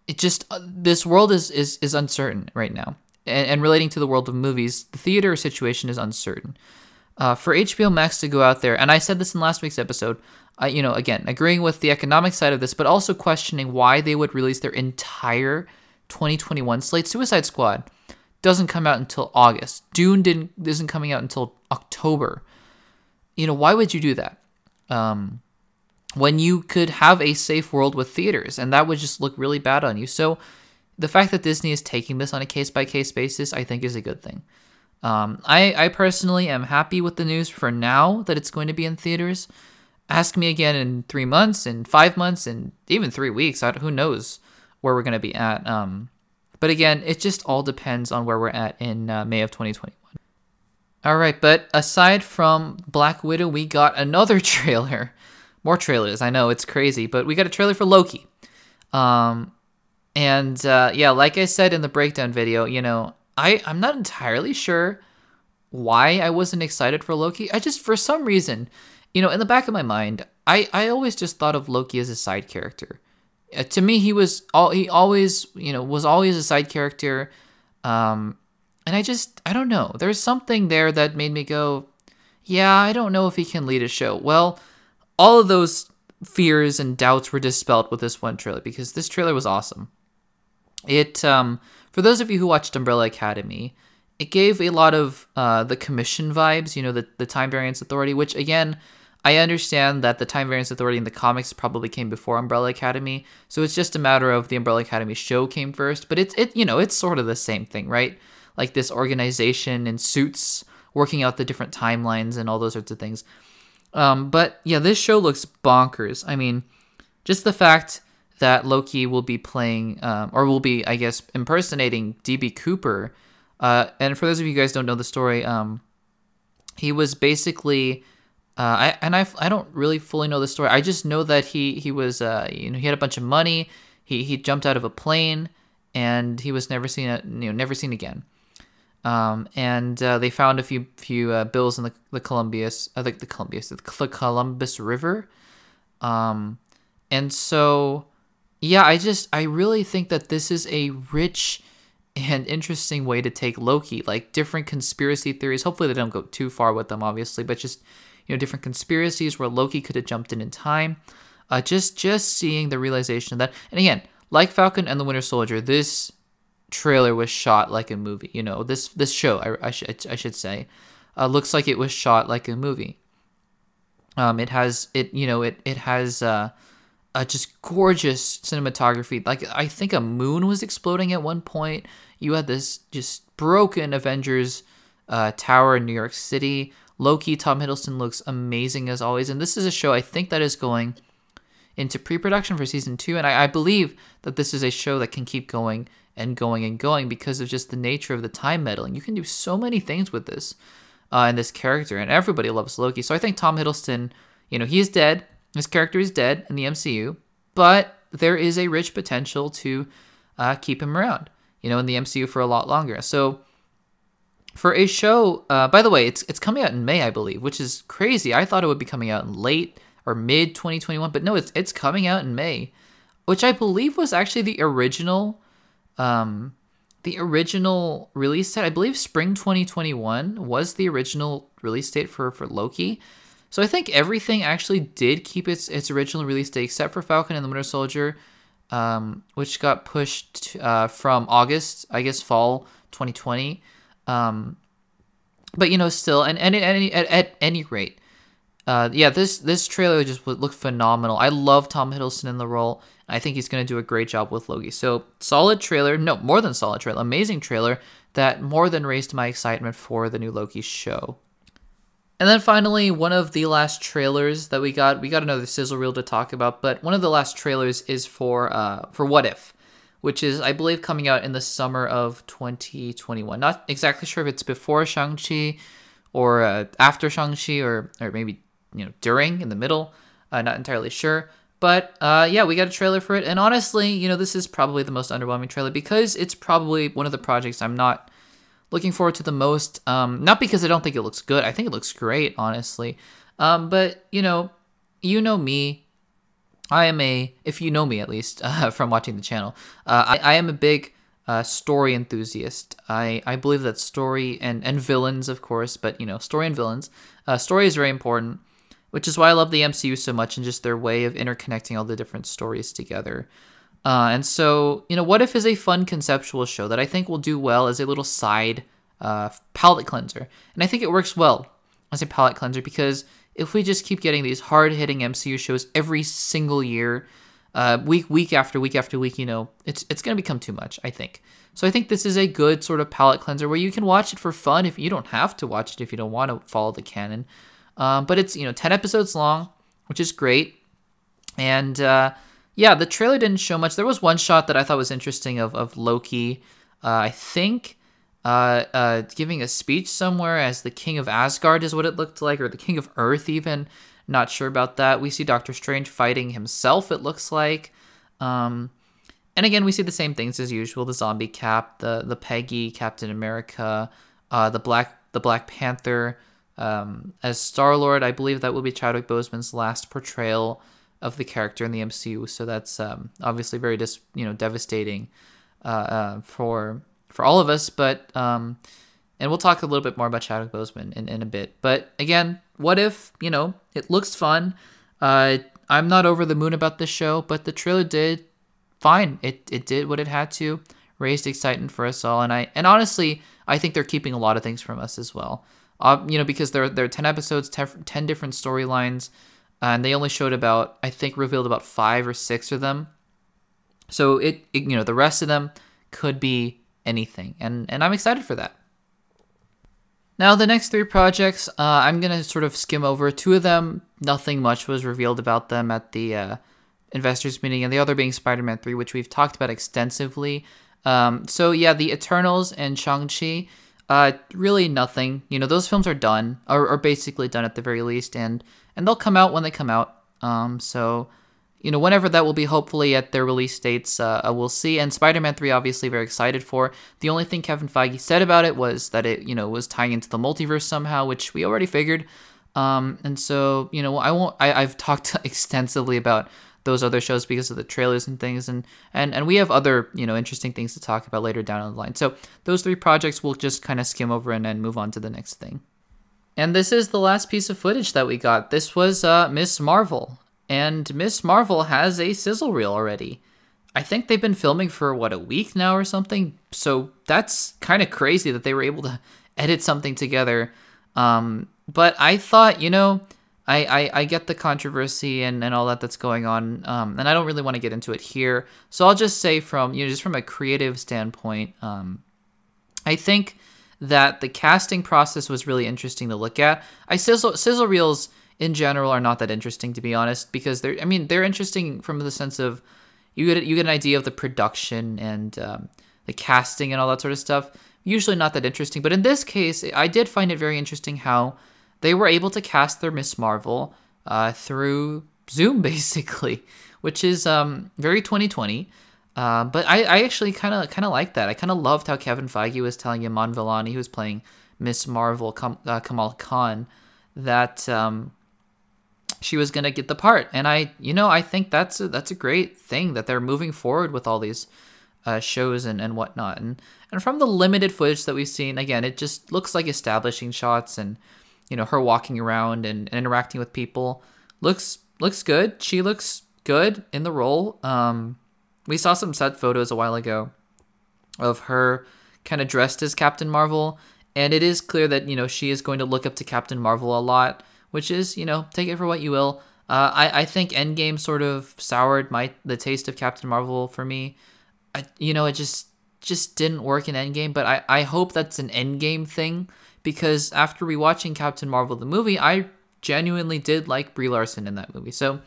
it just uh, this world is is is uncertain right now, and, and, relating to the world of movies, the theater situation is uncertain. Uh, for HBO Max to go out there, and I said this in last week's episode, uh, you know, again agreeing with the economic side of this, but also questioning why they would release their entire 2021 slate. Suicide Squad doesn't come out until August. Dune didn't isn't coming out until October. You know, why would you do that? Um, when you could have a safe world with theaters, and that would just look really bad on you. So, the fact that Disney is taking this on a case by case basis, I think, is a good thing. Um, I, I personally am happy with the news for now that it's going to be in theaters. Ask me again in three months, in five months, and even three weeks. Who knows where we're going to be at? Um, but again, it just all depends on where we're at in uh, May of 2021. All right, but aside from Black Widow, we got another trailer more trailers. I know it's crazy, but we got a trailer for Loki. Um, and uh, yeah, like I said in the breakdown video, you know, I I'm not entirely sure why I wasn't excited for Loki. I just for some reason, you know, in the back of my mind, I I always just thought of Loki as a side character. Uh, to me, he was all he always you know was always a side character. Um, and I just I don't know. There's something there that made me go, yeah, I don't know if he can lead a show. Well, all of those fears and doubts were dispelled with this one trailer because this trailer was awesome. It um for those of you who watched Umbrella Academy, it gave a lot of uh, the commission vibes, you know, the, the Time Variance Authority, which again, I understand that the Time Variance Authority in the comics probably came before Umbrella Academy, so it's just a matter of the Umbrella Academy show came first, but it's it you know, it's sort of the same thing, right? Like this organization in suits working out the different timelines and all those sorts of things. Um, but yeah, this show looks bonkers. I mean, just the fact that Loki will be playing, um, or will be, I guess, impersonating DB Cooper. Uh, and for those of you guys don't know the story, um, he was basically, uh, I and I, I don't really fully know the story. I just know that he he was, uh, you know, he had a bunch of money. He he jumped out of a plane, and he was never seen, you know, never seen again. Um, and uh, they found a few few uh, bills in the the Columbius, uh, the, the Columbius, the, the Columbus River. Um, and so, yeah, I just I really think that this is a rich and interesting way to take Loki, like different conspiracy theories. Hopefully, they don't go too far with them, obviously, but just you know different conspiracies where Loki could have jumped in in time. Uh, just just seeing the realization of that, and again, like Falcon and the Winter Soldier, this trailer was shot like a movie. You know, this this show I, I should I should say uh, looks like it was shot like a movie. Um, it has it you know it it has uh, just gorgeous cinematography. Like I think a moon was exploding at one point. You had this just broken Avengers uh, tower in New York City. Loki, Tom Hiddleston looks amazing as always, and this is a show I think that is going into pre-production for season two, and I, I believe that this is a show that can keep going and going and going because of just the nature of the time meddling. You can do so many things with this uh, and this character, and everybody loves Loki. So I think Tom Hiddleston, you know, he's dead. His character is dead in the MCU, but there is a rich potential to uh, keep him around, you know, in the MCU for a lot longer. So for a show, uh, by the way, it's it's coming out in May, I believe, which is crazy. I thought it would be coming out in late or mid 2021, but no, it's it's coming out in May, which I believe was actually the original um, the original release date, I believe spring 2021 was the original release date for, for Loki. So I think everything actually did keep its its original release date except for Falcon and the Winter Soldier, um, which got pushed uh, from August, I guess fall 2020. Um, but you know, still, and, and at, any, at, at any rate, uh, yeah, this this trailer just looked phenomenal. I love Tom Hiddleston in the role. I think he's going to do a great job with Loki. So solid trailer, no more than solid trailer, amazing trailer that more than raised my excitement for the new Loki show. And then finally, one of the last trailers that we got, we got another sizzle reel to talk about, but one of the last trailers is for uh, for What If, which is I believe coming out in the summer of 2021. Not exactly sure if it's before Shang Chi or uh, after Shang Chi or or maybe you know during in the middle. Uh, not entirely sure. But uh, yeah, we got a trailer for it, and honestly, you know, this is probably the most underwhelming trailer because it's probably one of the projects I'm not looking forward to the most. Um, not because I don't think it looks good; I think it looks great, honestly. Um, but you know, you know me. I am a, if you know me at least uh, from watching the channel, uh, I, I, am a big uh, story enthusiast. I, I believe that story and, and villains, of course, but you know, story and villains. Uh, story is very important which is why I love the MCU so much and just their way of interconnecting all the different stories together. Uh, and so, you know, What If is a fun conceptual show that I think will do well as a little side uh, palate cleanser. And I think it works well as a palate cleanser because if we just keep getting these hard hitting MCU shows every single year, uh, week week after week after week, you know, it's it's gonna become too much. I think. So I think this is a good sort of palate cleanser where you can watch it for fun if you don't have to watch it if you don't want to follow the canon. Um, but it's you know 10 episodes long, which is great. And uh, yeah, the trailer didn't show much. There was one shot that I thought was interesting of of Loki. Uh, I think uh, uh, giving a speech somewhere as the king of Asgard is what it looked like, or the king of Earth even. Not sure about that. We see Doctor Strange fighting himself. It looks like. Um, and again, we see the same things as usual: the zombie cap, the the Peggy Captain America, uh, the Black the Black Panther um, as Star Lord. I believe that will be Chadwick Boseman's last portrayal of the character in the MCU. So that's um, obviously very dis- you know devastating uh, uh, for for all of us. But um, and we'll talk a little bit more about Chadwick Boseman in, in a bit. But again, what if you know it looks fun? Uh, I'm not over the moon about this show, but the trailer did fine. It it did what it had to, raised excitement for us all, and I and honestly, I think they're keeping a lot of things from us as well. Uh, you know, because there there are ten episodes, ten different storylines, and they only showed about I think revealed about five or six of them. So it, it you know the rest of them could be anything, and and I'm excited for that. Now, the next three projects, uh, I'm going to sort of skim over. Two of them, nothing much was revealed about them at the uh, investors meeting, and the other being Spider Man 3, which we've talked about extensively. Um, so, yeah, the Eternals and Shang-Chi, uh, really nothing. You know, those films are done, or, or basically done at the very least, and, and they'll come out when they come out. Um, so, you know, whenever that will be, hopefully at their release dates, uh, we'll see. And Spider-Man 3, obviously, very excited for. The only thing Kevin Feige said about it was that it, you know, was tying into the multiverse somehow, which we already figured. Um, and so, you know, I won't. I, I've talked extensively about those other shows because of the trailers and things, and and and we have other, you know, interesting things to talk about later down the line. So those three projects we'll just kind of skim over and then move on to the next thing. And this is the last piece of footage that we got. This was uh, Miss Marvel and Miss Marvel has a sizzle reel already. I think they've been filming for what a week now or something. So that's kind of crazy that they were able to edit something together. Um, but I thought, you know, I, I, I get the controversy and, and all that that's going on, um, and I don't really want to get into it here. So I'll just say from you know just from a creative standpoint, um, I think that the casting process was really interesting to look at. I sizzle sizzle reels in general are not that interesting to be honest because they're I mean they're interesting from the sense of you get you get an idea of the production and um, the casting and all that sort of stuff. Usually not that interesting, but in this case, I did find it very interesting how they were able to cast their Miss Marvel uh, through Zoom basically, which is um, very 2020. Uh, but I, I actually kind of kind of like that. I kind of loved how Kevin Feige was telling Iman who was playing Miss Marvel, Kam- uh, Kamala Khan, that um, she was gonna get the part, and I, you know, I think that's a, that's a great thing that they're moving forward with all these uh, shows and, and whatnot. And and from the limited footage that we've seen, again, it just looks like establishing shots and you know her walking around and, and interacting with people looks looks good. She looks good in the role. Um, we saw some set photos a while ago of her kind of dressed as Captain Marvel, and it is clear that you know she is going to look up to Captain Marvel a lot which is you know take it for what you will. Uh, I I think Endgame sort of soured my the taste of Captain Marvel for me. I you know it just just didn't work in Endgame, but I I hope that's an Endgame thing because after rewatching Captain Marvel the movie, I genuinely did like Brie Larson in that movie. So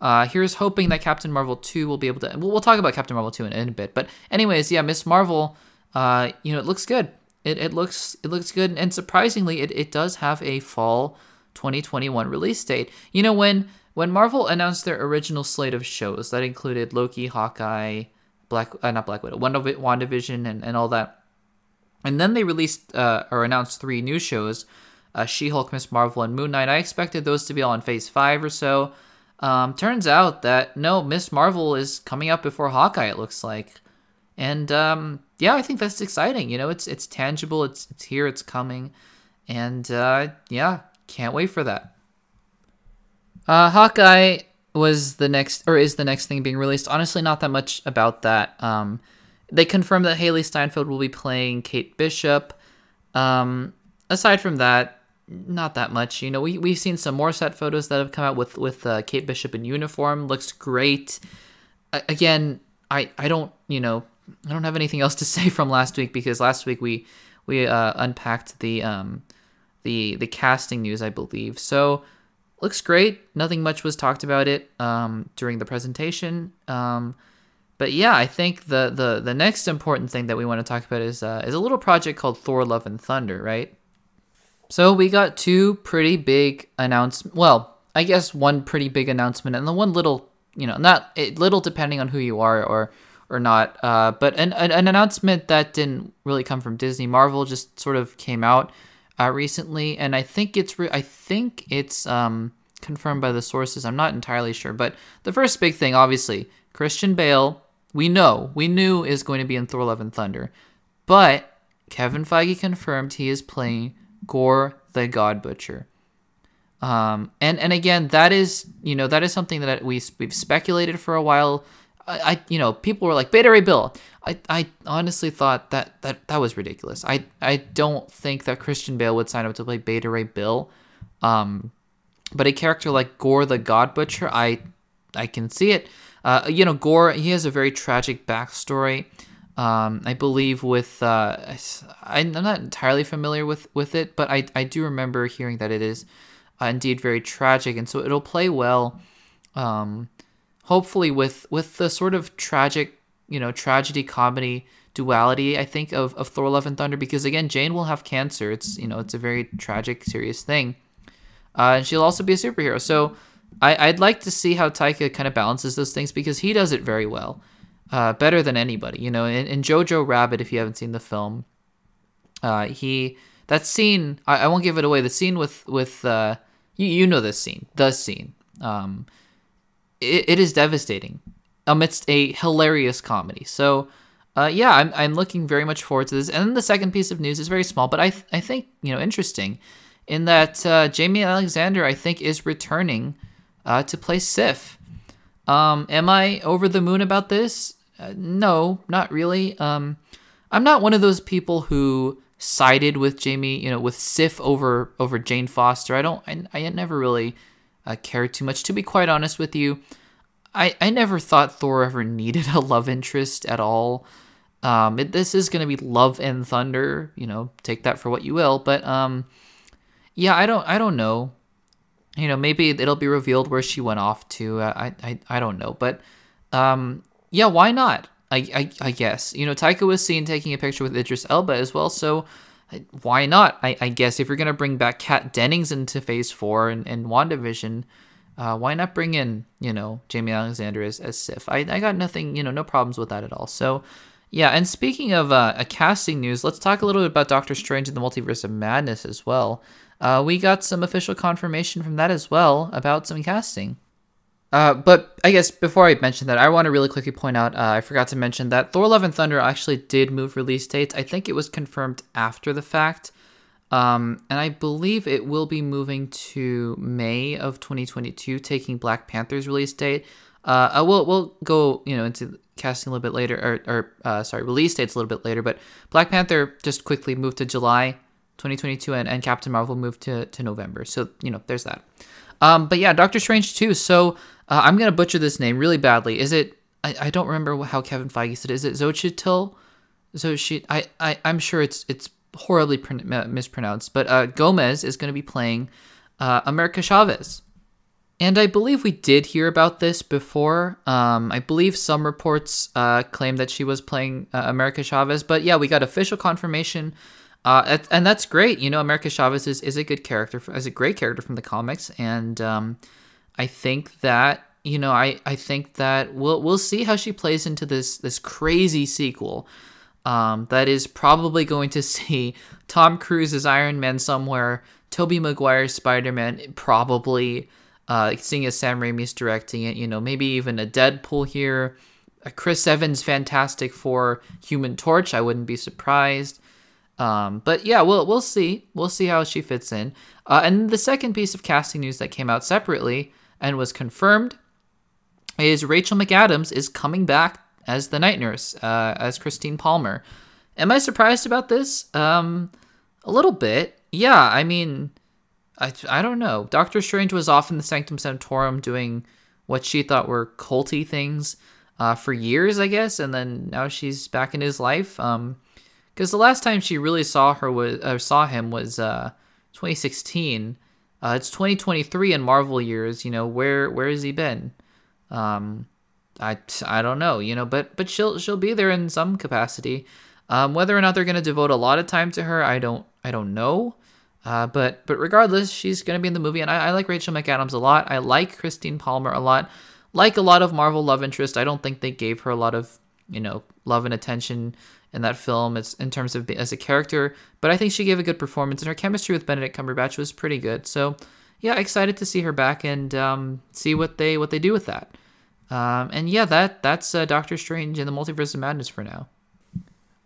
uh, here's hoping that Captain Marvel 2 will be able to. We'll, we'll talk about Captain Marvel 2 in, in a bit. But anyways, yeah, Miss Marvel. Uh, you know, it looks good. It, it looks it looks good, and surprisingly, it, it does have a fall 2021 release date. You know when when Marvel announced their original slate of shows that included Loki, Hawkeye, Black uh, not Black Widow, WandaVision and and all that. And then they released uh, or announced three new shows, uh, She-Hulk, Miss Marvel, and Moon Knight. I expected those to be all in Phase Five or so. Um, turns out that no, Miss Marvel is coming up before Hawkeye. It looks like, and um, yeah, I think that's exciting. You know, it's it's tangible. It's it's here. It's coming, and uh, yeah, can't wait for that. Uh, Hawkeye was the next, or is the next thing being released. Honestly, not that much about that. Um, they confirmed that Hailee Steinfeld will be playing Kate Bishop. Um, aside from that, not that much. You know, we we've seen some more set photos that have come out with with uh, Kate Bishop in uniform. Looks great. again, I I don't you know I don't have anything else to say from last week because last week we we uh, unpacked the um the the casting news, I believe. So looks great. Nothing much was talked about it um, during the presentation. Um, but yeah, I think the, the the next important thing that we want to talk about is uh, is a little project called Thor: Love and Thunder, right? So we got two pretty big announcements. Well, I guess one pretty big announcement and the one little, you know, not it, little depending on who you are or or not. Uh, but an, an an announcement that didn't really come from Disney. Marvel just sort of came out uh, recently, and I think it's re- I think it's um, confirmed by the sources. I'm not entirely sure, but the first big thing, obviously, Christian Bale. We know, we knew is going to be in Thor: Love and Thunder, but Kevin Feige confirmed he is playing Gorr the God Butcher. Um, and and again, that is you know that is something that we we've speculated for a while. I, I you know people were like Beta Ray Bill. I, I honestly thought that, that that was ridiculous. I I don't think that Christian Bale would sign up to play Beta Ray Bill. Um, but a character like Gorr the God Butcher, I I can see it. Uh, you know, Gorr, he has a very tragic backstory. Um, I believe with uh, I'm not entirely familiar with with it, but I I do remember hearing that it is uh, indeed very tragic, and so it'll play well. Um, hopefully with with the sort of tragic, you know, tragedy comedy duality. I think of of Thor: Love and Thunder because again, Jane will have cancer. It's you know it's a very tragic, serious thing, uh, and she'll also be a superhero. So I, I'd like to see how Taika kind of balances those things because he does it very well, uh, better than anybody. You know, in, in Jojo Rabbit, if you haven't seen the film, uh, he that scene I, I won't give it away. The scene with with uh, you you know this scene, the scene. Um, it, it is devastating amidst a hilarious comedy. So, uh, yeah, I'm I'm looking very much forward to this. And then the second piece of news is very small, but I th- I think you know interesting, in that uh, Jaimie Alexander I think is returning uh, to play Sif. Um, am I over the moon about this? Uh, no, not really. Um, I'm not one of those people who sided with Jaimie, you know, with Sif over over Jane Foster. I don't. I, I never really uh, cared too much. To be quite honest with you, I I never thought Thor ever needed a love interest at all. Um, it, this is gonna be Love and Thunder. You know, take that for what you will. But um, yeah, I don't. I don't know. You know, maybe it'll be revealed where she went off to. I I I don't know. But um, yeah, why not? I, I, I guess. You know, Taika was seen taking a picture with Idris Elba as well, so why not? I, I guess if you're to bring back Kat Dennings into Phase 4 and, and WandaVision, uh, why not bring in, you know, Jaimie Alexander as, as Sif? I, I got nothing, you know, no problems with that at all. So, yeah, and speaking of uh, a casting news, let's talk a little bit about Doctor Strange and the Multiverse of Madness as well. Uh, we got some official confirmation from that as well about some casting. Uh, but I guess before I mention that, I want to really quickly point out uh, I forgot to mention that Thor: Love and Thunder actually did move release dates. I think it was confirmed after the fact, um, and I believe it will be moving to May of 2022, taking Black Panther's release date. Uh, uh we'll we'll go you know into casting a little bit later, or, or uh, sorry, release dates a little bit later. But Black Panther just quickly moved to July 2022, and, and Captain Marvel moved to to November. So you know, there's that. Um, but yeah, Doctor Strange too. So uh, I'm gonna butcher this name really badly. Is it? I, I don't remember how Kevin Feige said. It. Is it Xochitl? Xochitl? I, I I'm sure it's it's horribly mispronounced. But uh, Gomez is gonna be playing uh, America Chavez. And I believe we did hear about this before. Um, I believe some reports uh, claim that she was playing uh, America Chavez, but yeah, we got official confirmation uh, and that's great. You know, America Chavez is, is a good character, is a great character from the comics, and um, I think that you know, I, I think that we'll we'll see how she plays into this this crazy sequel. Um, that is probably going to see Tom Cruise as Iron Man somewhere, Tobey Maguire's Spider Man probably, uh, seeing as Sam Raimi's directing it. You know, maybe even a Deadpool here. A Chris Evans Fantastic Four Human Torch. I wouldn't be surprised. Um, but yeah, we'll we'll see. We'll see how she fits in. Uh, and the second piece of casting news that came out separately and was confirmed is Rachel McAdams is coming back as the night nurse, uh, as Christine Palmer. Am I surprised about this? Um, a little bit. Yeah, I mean, I, I don't know. Doctor Strange was off in the Sanctum Sanctorum doing what she thought were culty things uh, for years, I guess, and then now she's back in his life. Um, because the last time she really saw her was uh, saw him was uh, 2016. Uh, it's 2023 in Marvel years. You know where where has he been? Um, I I don't know. You know, but but she'll she'll be there in some capacity. Um, whether or not they're gonna devote a lot of time to her, I don't I don't know. Uh, but but regardless, she's gonna be in the movie, and I, I like Rachel McAdams a lot. I like Christine Palmer a lot. Like a lot of Marvel love interest, I don't think they gave her a lot of you know love and attention in that film. It's in terms of as a character, but I think she gave a good performance, and her chemistry with Benedict Cumberbatch was pretty good. So, yeah, excited to see her back and um, see what they what they do with that. Um, and yeah, that that's uh, Doctor Strange in the Multiverse of Madness for now.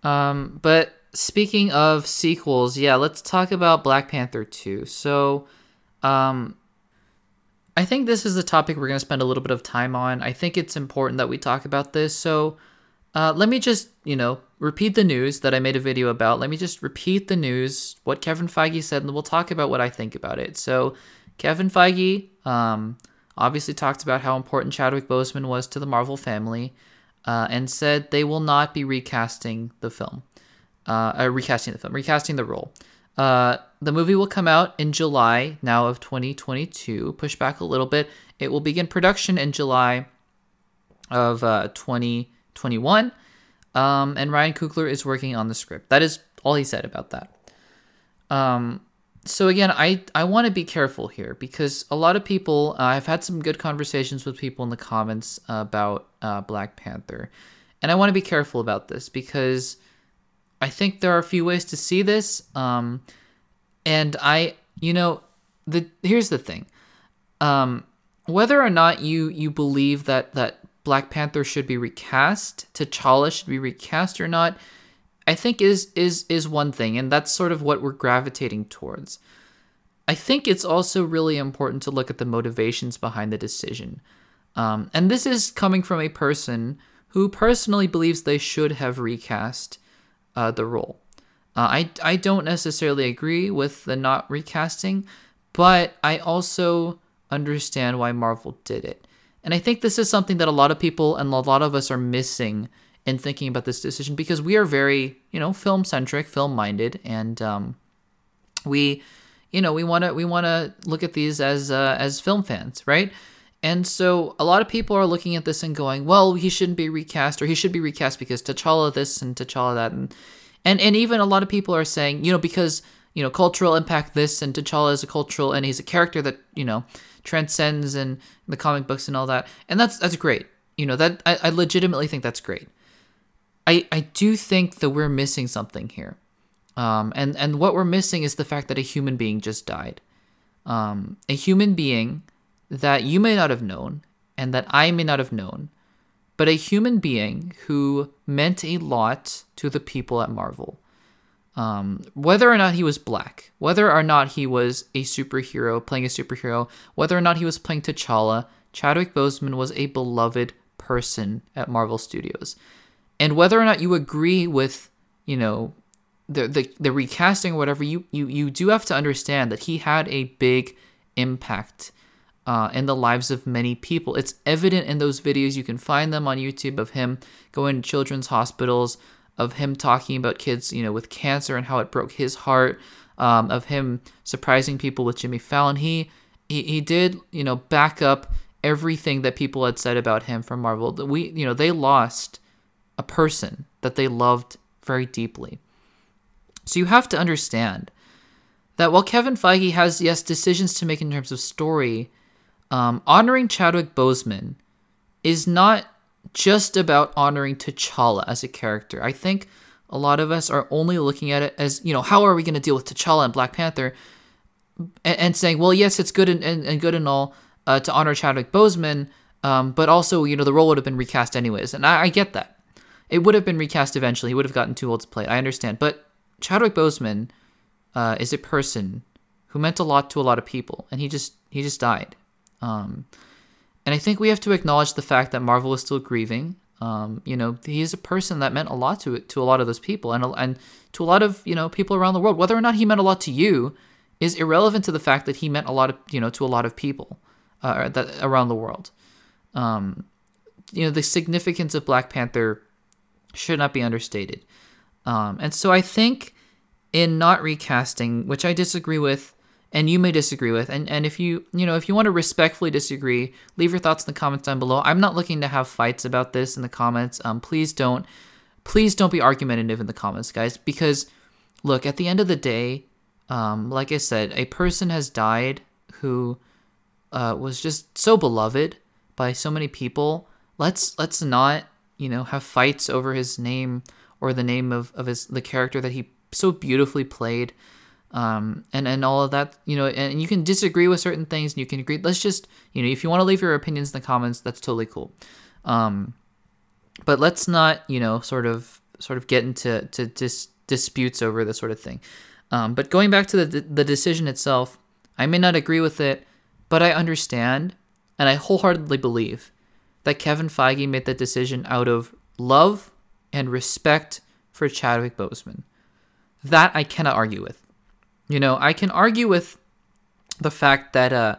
Um, but speaking of sequels, yeah, let's talk about Black Panther 2. So, um, I think this is the topic we're going to spend a little bit of time on. I think it's important that we talk about this. So, uh, let me just, you know, repeat the news that I made a video about. Let me just repeat the news, what Kevin Feige said, and we'll talk about what I think about it. So, Kevin Feige um, obviously talked about how important Chadwick Boseman was to the Marvel family uh, and said they will not be recasting the film, uh, uh recasting the film, recasting the role. Uh, the movie will come out in July now of 2022, push back a little bit. It will begin production in July of uh, 2022. 21. Um, and Ryan Coogler is working on the script. That is all he said about that. Um, so again, I, I want to be careful here because a lot of people, uh, I've had some good conversations with people in the comments about uh, Black Panther. And I want to be careful about this because I think there are a few ways to see this. Um, and I, you know, the here's the thing. Um, whether or not you you believe that that Black Panther should be recast, T'Challa should be recast or not, I think is is is one thing, and that's sort of what we're gravitating towards. I think it's also really important to look at the motivations behind the decision. Um, and this is coming from a person who personally believes they should have recast uh, the role. Uh, I, I don't necessarily agree with the not recasting, but I also understand why Marvel did it. And I think this is something that a lot of people and a lot of us are missing in thinking about this decision because we are very, you know, film centric, film minded, and um, we, you know, we want to we want to look at these as uh, as film fans, right? And so a lot of people are looking at this and going, well, he shouldn't be recast, or he should be recast because T'Challa this and T'Challa that, and and and even a lot of people are saying, you know, because you know cultural impact this and T'Challa is a cultural and he's a character that you know transcends and the comic books and all that, and that's that's great. You know that I, I legitimately think that's great. I, I do think that we're missing something here. Um, and, and what we're missing is the fact that a human being just died. Um, a human being that you may not have known and that I may not have known, but a human being who meant a lot to the people at Marvel. Um, whether or not he was black, whether or not he was a superhero playing a superhero, whether or not he was playing T'Challa, Chadwick Boseman was a beloved person at Marvel Studios. And whether or not you agree with you know the the, the recasting or whatever you, you you do have to understand that he had a big impact uh, in the lives of many people. It's evident in those videos. You can find them on youtube of him going to children's hospitals of him talking about kids you know with cancer and how it broke his heart um, of him surprising people with jimmy fallon he, he he did you know back up everything that people had said about him from marvel we you know they lost a person that they loved very deeply. So you have to understand that while Kevin Feige has, yes, decisions to make in terms of story, um, honoring Chadwick Boseman is not just about honoring T'Challa as a character. I think a lot of us are only looking at it as, you know, how are we going to deal with T'Challa and Black Panther? And, and saying, well, yes, it's good and, and, and good and all uh, to honor Chadwick Boseman, um, but also, you know, the role would have been recast anyways. And I, I get that. It would have been recast eventually. He would have gotten too old to play. I understand. But Chadwick Boseman uh, is a person who meant a lot to a lot of people, and he just he just died. Um, and I think we have to acknowledge the fact that Marvel is still grieving. Um, you know, he is a person that meant a lot to to a lot of those people, and and to a lot of you know people around the world. Whether or not he meant a lot to you is irrelevant to the fact that he meant a lot of you know to a lot of people uh, that around the world. Um, you know, the significance of Black Panther should not be understated. Um, and so I think in not recasting, which I disagree with, and you may disagree with, and, and if you you know if you want to respectfully disagree, leave your thoughts in the comments down below. I'm not looking to have fights about this in the comments. Um, please don't, please don't be argumentative in the comments, guys, because look, at the end of the day, um, like I said, a person has died who uh, was just so beloved by so many people. Let's let's not you know, have fights over his name or the name of, of his the character that he so beautifully played um, and and all of that you know and you can disagree with certain things and you can agree let's just you know if you want to leave your opinions in the comments that's totally cool. Um, but let's not you know sort of sort of get into to dis- disputes over this sort of thing. Um, but going back to the the decision itself i may not agree with it but i understand and i wholeheartedly believe that kevin feige made that decision out of love and respect for chadwick boseman. That i cannot argue with you know i can argue with the fact that uh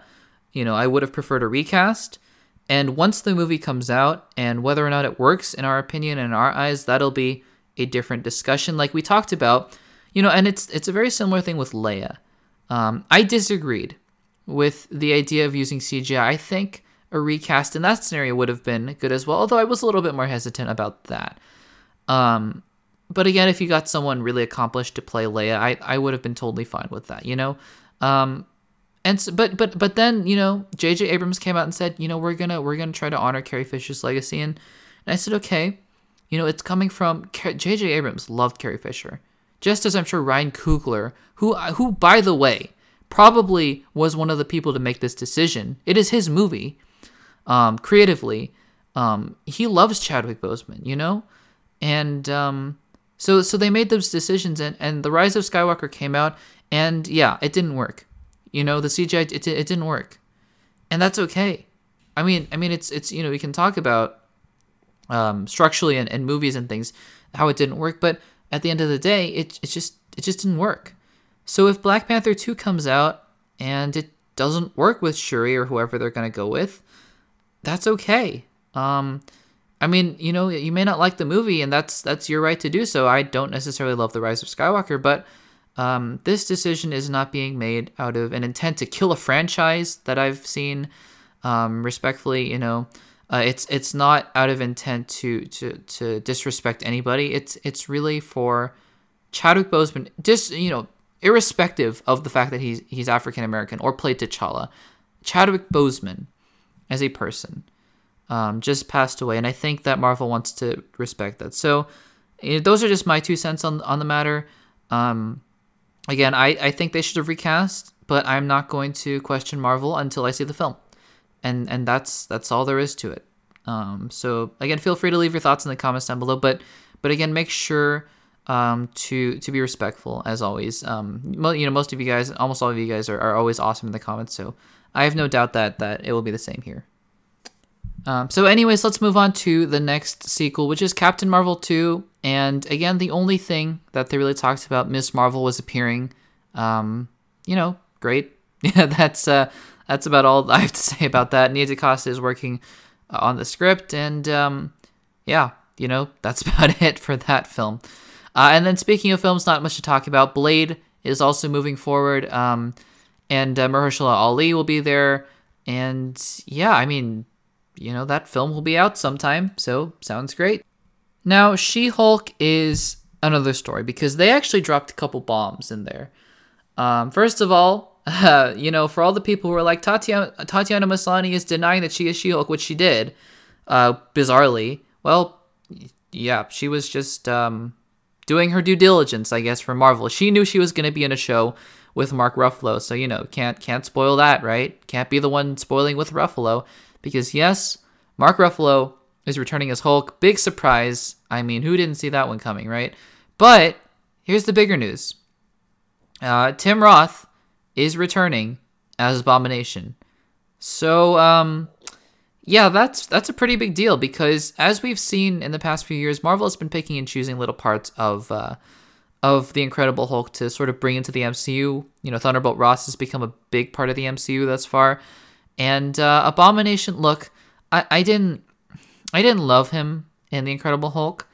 you know i would have preferred a recast and once the movie comes out and whether or not it works in our opinion and in our eyes, that'll be a different discussion like we talked about. You know, and it's it's a very similar thing with Leia. Um, I disagreed with the idea of using CGI. I think a recast in that scenario would have been good as well, although I was a little bit more hesitant about that. Um, but again, if you got someone really accomplished to play Leia, I, I would have been totally fine with that, you know? Um, and so, but but but then you know J.J. Abrams came out and said you know we're gonna we're gonna try to honor Carrie Fisher's legacy and and I said okay, you know it's coming from J.J. Abrams loved Carrie Fisher, just as I'm sure Ryan Coogler who who by the way probably was one of the people to make this decision. It is his movie, um, creatively. Um, he loves Chadwick Boseman, you know, and um, so so they made those decisions and and the Rise of Skywalker came out and yeah it didn't work you know, the CGI it, it didn't work, and that's okay. I mean, I mean, it's it's you know we can talk about um, structurally and, and movies and things how it didn't work, but at the end of the day, it it just it just didn't work. So if Black Panther two comes out and it doesn't work with Shuri or whoever they're gonna go with, that's okay. Um, I mean, you know, you may not like the movie, and that's that's your right to do so. I don't necessarily love the Rise of Skywalker, but um, this decision is not being made out of an intent to kill a franchise that I've seen. Um, respectfully, you know, uh, it's it's not out of intent to to to disrespect anybody. It's it's really for Chadwick Boseman, just you know, irrespective of the fact that he's he's African American or played T'Challa, Chadwick Boseman, as a person, um, just passed away, and I think that Marvel wants to respect that. So, you know, those are just my two cents on on the matter. Um, again, I, I think they should have recast, but I'm not going to question Marvel until I see the film, and and that's that's all there is to it. Um, so again, feel free to leave your thoughts in the comments down below, but but again, make sure um, to to be respectful as always. Um, mo- you know, most of you guys, almost all of you guys, are, are always awesome in the comments, so I have no doubt that that it will be the same here. Um, so, anyways, let's move on to the next sequel, which is Captain Marvel 2. And again, the only thing that they really talked about, Ms. Marvel was appearing. Um, you know, great. Yeah, that's uh, that's about all I have to say about that. Nia DaCosta is working on the script, and um, yeah, you know, that's about it for that film. Uh, and then speaking of films, not much to talk about. Blade is also moving forward, um, and uh, Mahershala Ali will be there. And yeah, I mean, you know, that film will be out sometime, so sounds great. Now, She Hulk is another story because they actually dropped a couple bombs in there. Um, first of all, uh, you know, for all the people who are like, Tatiana, Tatiana Maslany is denying that she is She Hulk, which she did, uh, bizarrely. Well, yeah, she was just um, doing her due diligence, I guess, for Marvel. She knew she was going to be in a show with Mark Ruffalo, so you know, can't can't spoil that, right? Can't be the one spoiling with Ruffalo. Because yes, Mark Ruffalo is returning as Hulk. Big surprise. I mean, who didn't see that one coming, right? But here's the bigger news uh, Tim Roth is returning as Abomination. So, um, yeah, that's that's a pretty big deal because as we've seen in the past few years, Marvel has been picking and choosing little parts of uh, of the Incredible Hulk to sort of bring into the MCU. You know, Thunderbolt Ross has become a big part of the MCU thus far. And uh, Abomination, look, I, I didn't I didn't love him in The Incredible Hulk.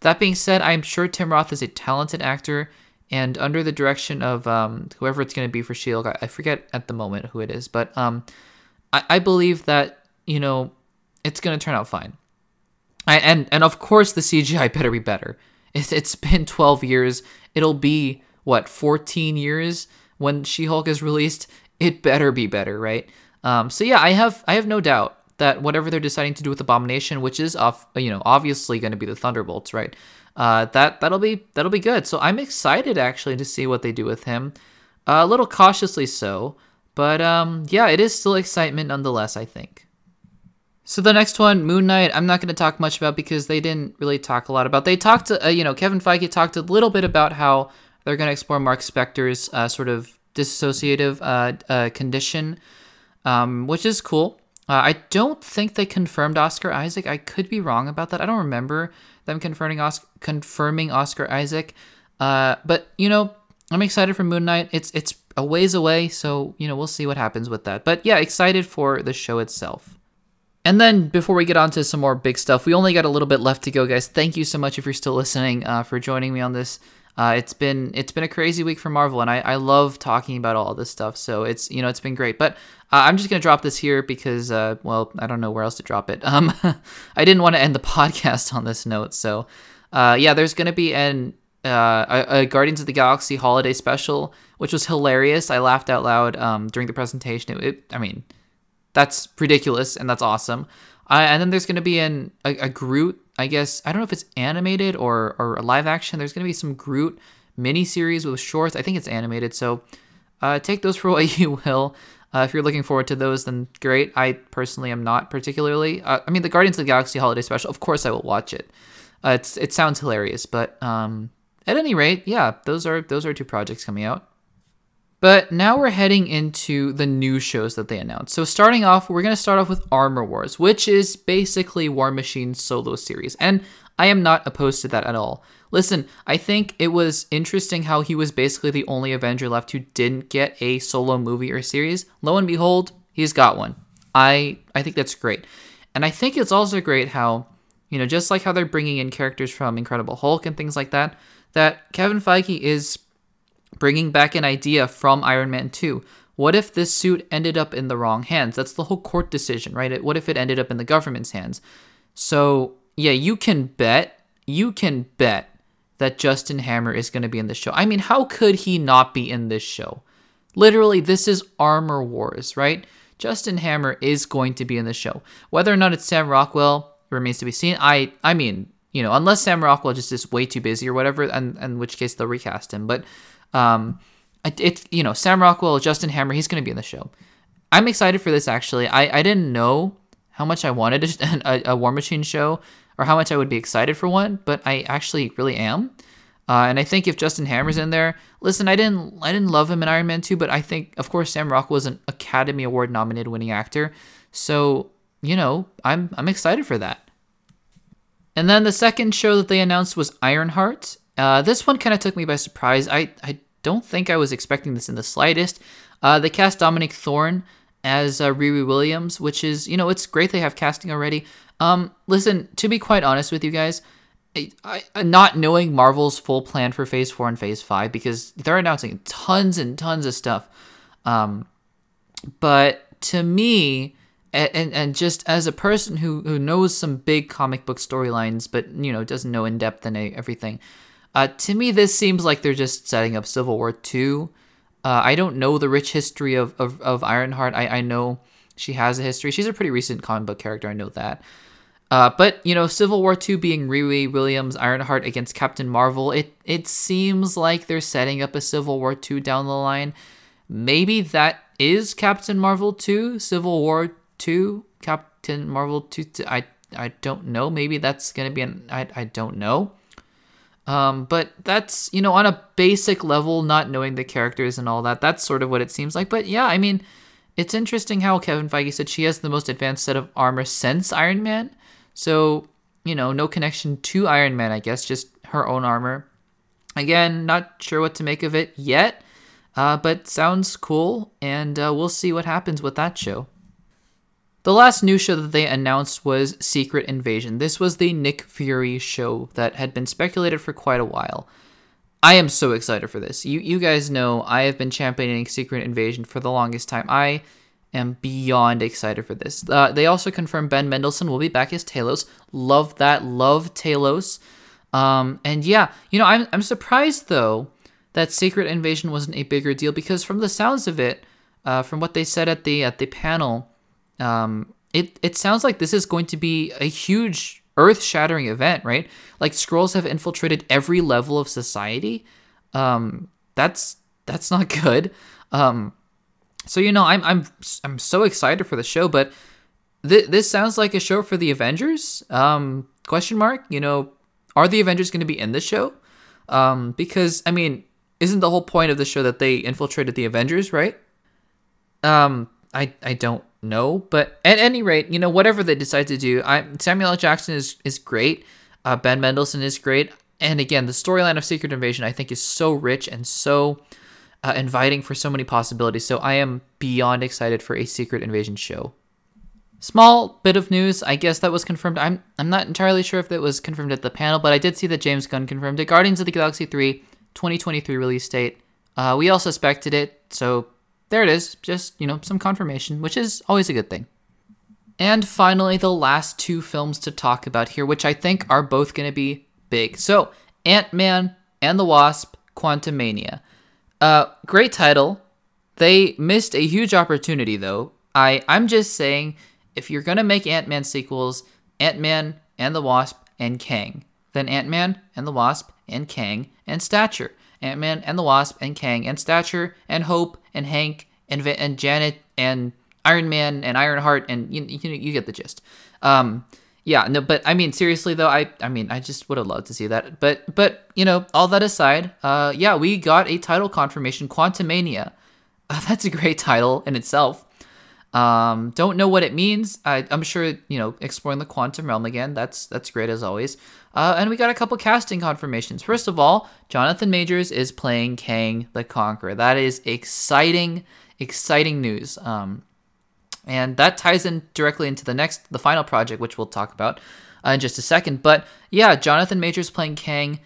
That being said, I'm sure Tim Roth is a talented actor, and under the direction of um, whoever it's going to be for Shield, I, I, forget at the moment who it is, but um, I, I believe that you know it's going to turn out fine. I, and and of course the CGI better be better. It's, it's been 12 years. It'll be what 14 years when She Hulk is released. It better be better, right? Um, so yeah, I have I have no doubt that whatever they're deciding to do with Abomination, which is off, you know, obviously going to be the Thunderbolts, right? Uh, that that'll be that'll be good. So I'm excited actually to see what they do with him. Uh, a little cautiously so, but um, yeah, it is still excitement nonetheless. I think. So the next one, Moon Knight, I'm not going to talk much about because they didn't really talk a lot about. They talked, uh, you know, Kevin Feige talked a little bit about how they're going to explore Mark Spector's uh, sort of dissociative uh, uh, condition, um, which is cool. Uh, I don't think they confirmed Oscar Isaac. I could be wrong about that. I don't remember them confirming Oscar, confirming Oscar Isaac. Uh, but you know, I'm excited for Moon Knight. It's it's a ways away, so you know we'll see what happens with that. But yeah, excited for the show itself. And then before we get on to some more big stuff, we only got a little bit left to go, guys. Thank you so much if you're still listening uh, for joining me on this uh, it's been it's been a crazy week for Marvel, and I, I love talking about all this stuff. So it's you know it's been great. But uh, I'm just gonna drop this here because uh, well I don't know where else to drop it. Um, I didn't want to end the podcast on this note. So uh, yeah, there's gonna be an uh, a, a, Guardians of the Galaxy holiday special, which was hilarious. I laughed out loud um, during the presentation. It, it, I mean, that's ridiculous and that's awesome. Uh, and then there's going to be an a, a, Groot. I guess I don't know if it's animated or or live action. There's going to be some Groot mini series with shorts. I think it's animated. So uh, take those for what you will. Uh, if you're looking forward to those, then great. I personally am not particularly. Uh, I mean, the Guardians of the Galaxy holiday special. Of course, I will watch it. Uh, it's it sounds hilarious, but um, at any rate, yeah, those are those are two projects coming out. But now we're heading into the new shows that they announced. So starting off, we're to start off with Armor Wars, which is basically War Machine's solo series. And I am not opposed to that at all. Listen, I think it was interesting how he was basically the only Avenger left who didn't get a solo movie or series. Lo and behold, he's got one. I I think that's great. And I think it's also great how, you know, just like how they're bringing in characters from Incredible Hulk and things like that, that Kevin Feige is bringing back an idea from Iron Man 2. What if this suit ended up in the wrong hands? That's the whole court decision, right? What if it ended up in the government's hands? So, yeah, you can bet, you can bet that Justin Hammer is going to be in this show. I mean, how could he not be in this show? Literally, this is Armor Wars, right? Justin Hammer is going to be in the show. Whether or not it's Sam Rockwell remains to be seen. I I mean, you know, unless Sam Rockwell just is way too busy or whatever, and in which case they'll recast him. But um, it's you know Sam Rockwell, Justin Hammer, he's going to be in the show. I'm excited for this actually. I I didn't know how much I wanted a, a War Machine show or how much I would be excited for one, but I actually really am. Uh, and I think if Justin Hammer's in there, listen, I didn't I didn't love him in Iron Man 2, but I think of course Sam Rockwell was an Academy Award nominated winning actor. So, you know, I'm I'm excited for that. And then the second show that they announced was Ironheart. Uh, this one kind of took me by surprise. I, I don't think I was expecting this in the slightest. Uh, they cast Dominique Thorne as uh, Riri Williams, which is, you know, it's great they have casting already. Um, listen, to be quite honest with you guys, I, I, not knowing Marvel's full plan for Phase 4 and Phase 5, because they're announcing tons and tons of stuff. Um, but to me, and, and, just as a person who, who knows some big comic book storylines, but, you know, doesn't know in depth and everything, uh, to me, this seems like they're just setting up Civil War 2. Uh, I don't know the rich history of, of, of Ironheart. I, I know she has a history. She's a pretty recent comic book character. I know that. Uh, but you know, Civil War Two being Riri Williams Ironheart against Captain Marvel, it it seems like they're setting up a Civil War Two down the line. Maybe that is Captain Marvel Two, Civil War Two, Captain Marvel Two. I I don't know. Maybe that's gonna be an I I don't know. Um, but that's, you know, on a basic level, not knowing the characters and all that, that's sort of what it seems like. But yeah, I mean, it's interesting how Kevin Feige said she has the most advanced set of armor since Iron Man. So, you know, no connection to Iron Man, I guess, just her own armor. Again, not sure what to make of it yet, uh, but sounds cool, and uh, we'll see what happens with that show. The last new show that they announced was Secret Invasion. This was the Nick Fury show that had been speculated for quite a while. I am so excited for this. You you guys know I have been championing Secret Invasion for the longest time. I am beyond excited for this. Uh, they also confirmed Ben Mendelsohn will be back as Talos. Love that. Love Talos. Um, and yeah, you know, I'm I'm surprised though that Secret Invasion wasn't a bigger deal because from the sounds of it, uh, from what they said at the at the panel, um, it it sounds like this is going to be a huge earth-shattering event, right? Like Skrulls have infiltrated every level of society. Um, that's that's not good. Um, so you know, I'm I'm I'm so excited for the show, but th- this sounds like a show for the Avengers. Um, question mark. You know, are the Avengers going to be in the show? Um, because I mean, isn't the whole point of the show that they infiltrated the Avengers, right? Um, I I don't know, but at any rate, you know, whatever they decide to do, I Samuel L. Jackson is is great. Uh, ben Mendelsohn is great, and again, the storyline of Secret Invasion I think is so rich and so uh, inviting for so many possibilities. So I am beyond excited for a Secret Invasion show. Small bit of news, I guess that was confirmed. I'm I'm not entirely sure if that was confirmed at the panel, but I did see that James Gunn confirmed it. Guardians of the Galaxy 3 2023 release date. Uh, we all suspected it, so there it is. Just, you know, some confirmation, which is always a good thing. And finally, the last two films to talk about here, which I think are both going to be big. So, Ant Man and the Wasp Quantumania. Uh, great title. They missed a huge opportunity, though. I, I'm just saying, if you're to make Ant Man sequels, Ant Man and the Wasp and Kang, then Ant Man and the Wasp and Kang and Stature. Ant Man and the Wasp and Kang and Stature and Hope and Hank and and Janet and Iron Man and Ironheart and you you, you get the gist. Um, yeah, no, but I mean seriously though, I I mean I just would have loved to see that. But but you know all that aside, uh, yeah, we got a title confirmation, Quantumania. Uh, that's a great title in itself. Um, don't know what it means. I I, am sure you know exploring the quantum realm again. That's that's great as always. Uh, and we got a couple casting confirmations. First of all, Jonathan Majors is playing Kang the Conqueror. That is exciting, exciting news. Um, and that ties in directly into the next, the final project, which we'll talk about uh, in just a second. But yeah, Jonathan Majors playing Kang.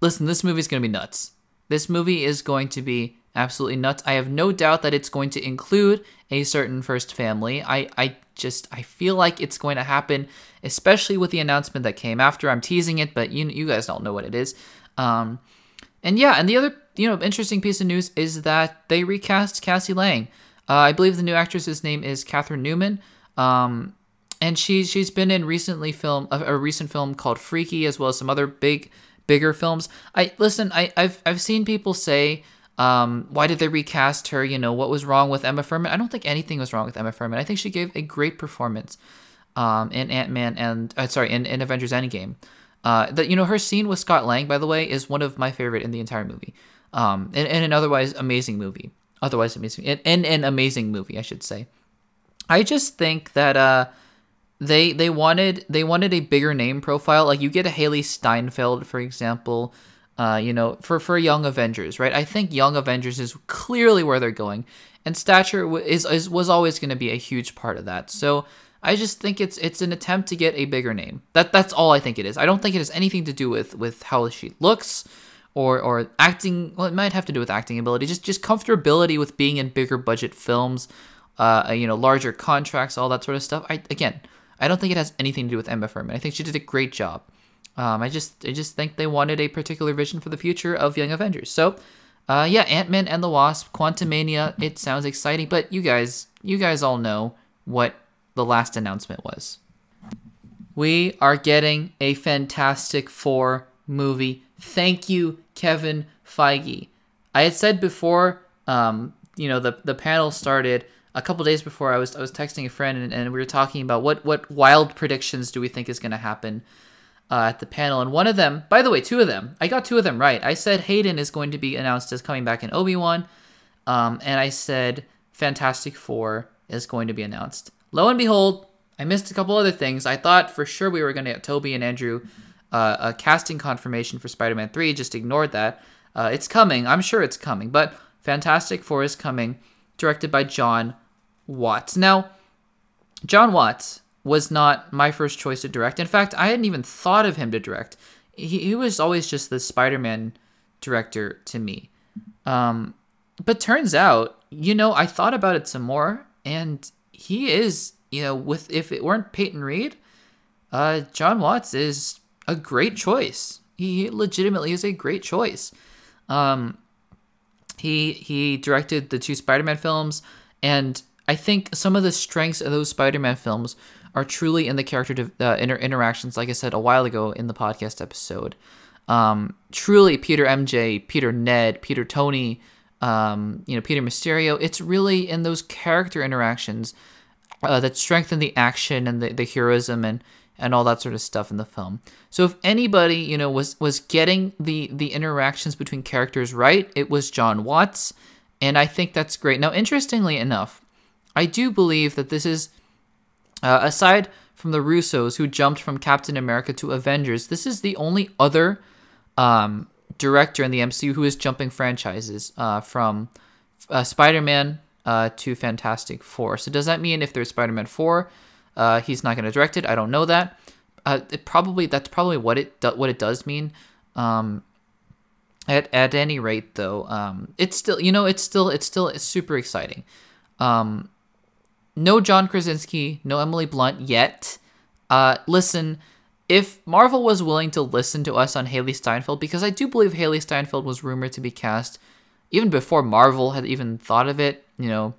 Listen, this movie is going to be nuts. This movie is going to be absolutely nuts. I have no doubt that it's going to include a certain first family. I, I just I feel like it's going to happen, especially with the announcement that came after. I'm teasing it, but you you guys don't know what it is. Um, and yeah, and the other you know interesting piece of news is that they recast Cassie Lang. Uh, I believe the new actress's name is Catherine Newman. Um, and she's she's been in recently film a, a recent film called Freaky, as well as some other big bigger films. I listen. I I've I've seen people say um, why did they recast her? You know, what was wrong with Emma Fuhrmann? I don't think anything was wrong with Emma Fuhrmann. I think she gave a great performance um, in Ant Man and uh, sorry in, in Avengers Endgame. Uh, that you know her scene with Scott Lang, by the way, is one of my favorite in the entire movie. Um, in an otherwise amazing movie, otherwise amazing, in, in an amazing movie, I should say. I just think that uh, they they wanted they wanted a bigger name profile. Like you get a Hailee Steinfeld, for example uh, you know, for for Young Avengers, right? I think Young Avengers is clearly where they're going, and stature is, is was always going to be a huge part of that. So I just think it's it's an attempt to get a bigger name. That that's all I think it is. I don't think it has anything to do with with how she looks or or acting. Well, it might have to do with acting ability. Just just comfortability with being in bigger budget films, uh, you know, larger contracts, all that sort of stuff. I again, I don't think it has anything to do with Emma Fuhrmann. I think she did a great job. Um, I just I just think they wanted a particular vision for the future of Young Avengers. So, uh, yeah, Ant Man and the Wasp, Quantumania. It sounds exciting, but you guys you guys all know what the last announcement was. We are getting a Fantastic Four movie. Thank you, Kevin Feige. I had said before, um, you know, the the panel started a couple days before. I was I was texting a friend and, and we were talking about what what wild predictions do we think is going to happen uh, at the panel, and one of them, by the way, two of them, I got two of them right. I said Hayden is going to be announced as coming back in Obi Wan, um, and I said Fantastic Four is going to be announced. Lo and behold, I missed a couple other things. I thought for sure we were going to get Tobey and Andrew uh, a casting confirmation for Spider-Man Three. Just ignored that. Uh, it's coming. I'm sure it's coming. But Fantastic Four is coming, directed by Jon Watts. Now, Jon Watts was not my first choice to direct. In fact, I hadn't even thought of him to direct. He, he was always just the Spider Man director to me. Um, but turns out, you know, I thought about it some more, and he is, you know, with if it weren't Peyton Reed, uh, Jon Watts is a great choice. He legitimately is a great choice. Um, he he directed the two Spider-Man films, and I think some of the strengths of those Spider-Man films are truly in the character uh, inter- interactions. Like I said a while ago in the podcast episode, um, truly Peter MJ, Peter Ned, Peter Tony, um, you know Peter Mysterio. It's really in those character interactions uh, that strengthen the action and the, the heroism and and all that sort of stuff in the film. So if anybody, you know, was was getting the the interactions between characters right, it was Jon Watts, and I think that's great. Now, interestingly enough, I do believe that this is uh, aside from the Russos who jumped from Captain America to Avengers, this is the only other um, director in the MCU who is jumping franchises uh, from uh, Spider-Man uh, to Fantastic Four. So does that mean if there's Spider-Man four, uh, he's not going to direct it? I don't know that. Uh, it probably that's probably what it do, what it does mean. Um, at at any rate, though, um, it's still you know it's still it's still it's super exciting. Um, no John Krasinski, no Emily Blunt yet. Uh, listen, if Marvel was willing to listen to us on Hailee Steinfeld, because I do believe Hailee Steinfeld was rumored to be cast even before Marvel had even thought of it. You know,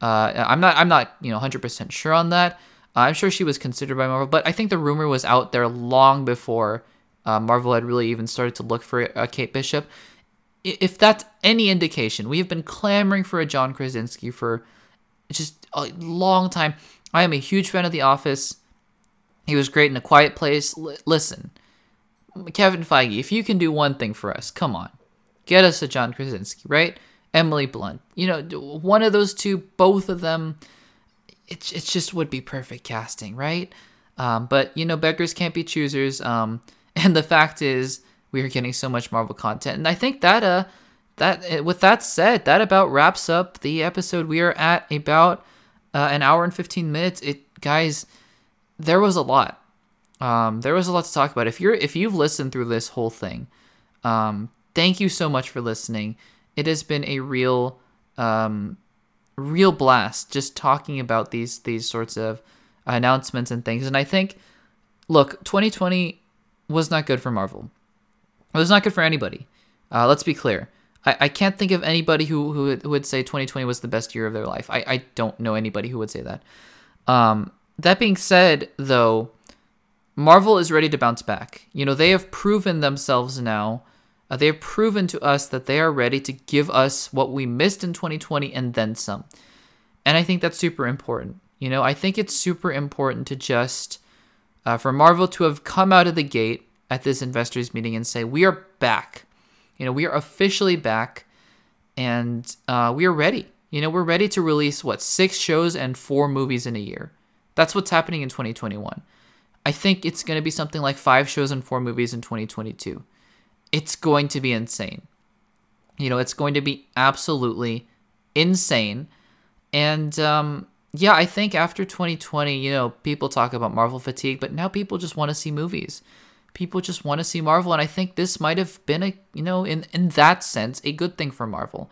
uh, I'm not I'm not you know 100% sure on that. I'm sure she was considered by Marvel, but I think the rumor was out there long before uh, Marvel had really even started to look for a Kate Bishop. If that's any indication, we have been clamoring for a John Krasinski for just a long time. I am a huge fan of The Office. He was great in A Quiet Place. L- listen, Kevin Feige, if you can do one thing for us, come on, get us a John Krasinski, right? Emily Blunt. You know, one of those two, both of them, it, it just would be perfect casting, right? Um, but, you know, beggars can't be choosers. Um, and the fact is, we are getting so much Marvel content. And I think that, uh, that eh, with that said, that about wraps up the episode. We are at about uh, an hour and 15 minutes. It, guys, there was a lot. Um, there was a lot to talk about. If you're if you've listened through this whole thing, um, thank you so much for listening it has been a real um, real blast just talking about these these sorts of announcements and things. And I think, look, 2020 was not good for Marvel. It was not good for anybody. Uh, let's be clear. I, I can't think of anybody who, who, who would say 2020 was the best year of their life. I, I don't know anybody who would say that. Um, that being said, though, Marvel is ready to bounce back. You know, they have proven themselves now uh, they have proven to us that they are ready to give us what we missed in 2020 and then some. And I think that's super important. You know, I think it's super important to just, uh, for Marvel to have come out of the gate at this investors meeting and say, we are back. You know, we are officially back and uh, we are ready. You know, we're ready to release, what, six shows and four movies in a year. That's what's happening in 2021. I think it's going to be something like five shows and four movies in 2022 it's going to be insane. You know, it's going to be absolutely insane. And um, yeah, I think after 2020, you know, people talk about Marvel fatigue, but now people just want to see movies. People just want to see Marvel, and I think this might have been a, you know, in in that sense, a good thing for Marvel.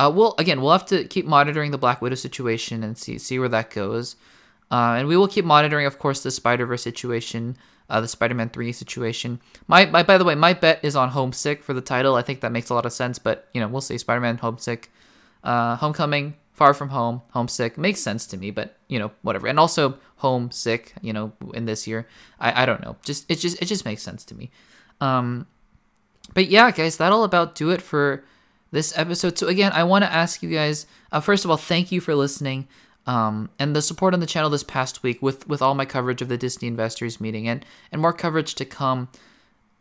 Uh, we'll again, we'll have to keep monitoring the Black Widow situation and see see where that goes, uh, and we will keep monitoring, of course, the Spider Verse situation uh, the Spider-Man 3 situation. My, my, by the way, my bet is on Homesick for the title. I think that makes a lot of sense, but you know, we'll see. Spider-Man, Homesick, uh, Homecoming, Far From Home, Homesick makes sense to me, but you know, whatever. And also Homesick, you know, in this year, I, I don't know. Just it just it just makes sense to me. Um, but yeah, guys, that'll about do it for this episode. So again, I want to ask you guys. Uh, first of all, thank you for listening um, and the support on the channel this past week with with all my coverage of the Disney investors meeting and and more coverage to come.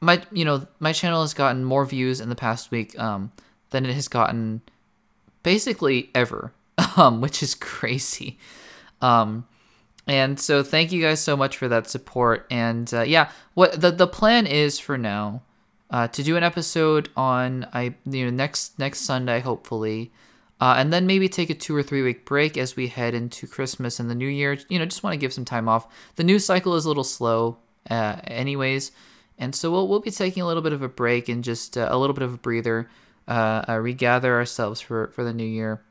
My you know my channel has gotten more views in the past week um, than it has gotten basically ever, um, which is crazy. Um, and so thank you guys so much for that support. And uh, yeah, what the the plan is for now uh, to do an episode on I you know next next Sunday hopefully. Uh, and then maybe take a two or three week break as we head into Christmas and the New Year. You know, just want to give some time off. The news cycle is a little slow, uh, anyways, and so we'll we'll be taking a little bit of a break and just uh, a little bit of a breather, uh, uh, regather ourselves for for the New Year.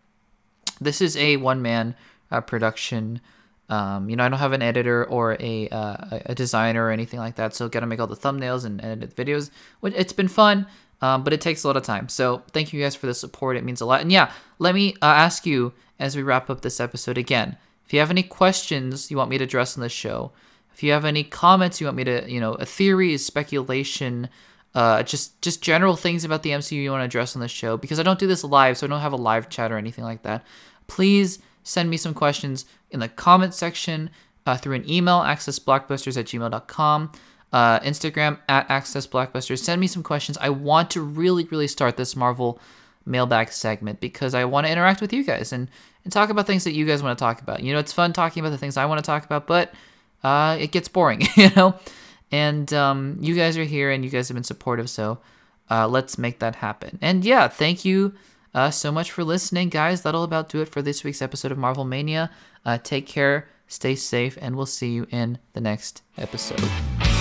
This is a one man uh, production. Um, you know, I don't have an editor or a uh, a designer or anything like that, so gotta make all the thumbnails and edit the videos. It's been fun, um, but it takes a lot of time. So thank you guys for the support. It means a lot. And yeah, let me uh, ask you as we wrap up this episode again. If you have any questions you want me to address on the show, if you have any comments you want me to, you know, a theory, speculation, uh, just just general things about the MCU you want to address on the show, because I don't do this live, so I don't have a live chat or anything like that. Please send me some questions in the comment section uh, through an email, accessblockbusters at gmail.com, uh, Instagram at accessblockbusters. Send me some questions. I want to really, really start this Marvel mailbag segment because I want to interact with you guys and, and talk about things that you guys want to talk about. You know, it's fun talking about the things I want to talk about, but uh, it gets boring, you know? And um, you guys are here and you guys have been supportive, so uh, let's make that happen. And yeah, thank you uh, so much for listening, guys. That'll about do it for this week's episode of Marvel Mania. Uh, take care, stay safe, and we'll see you in the next episode.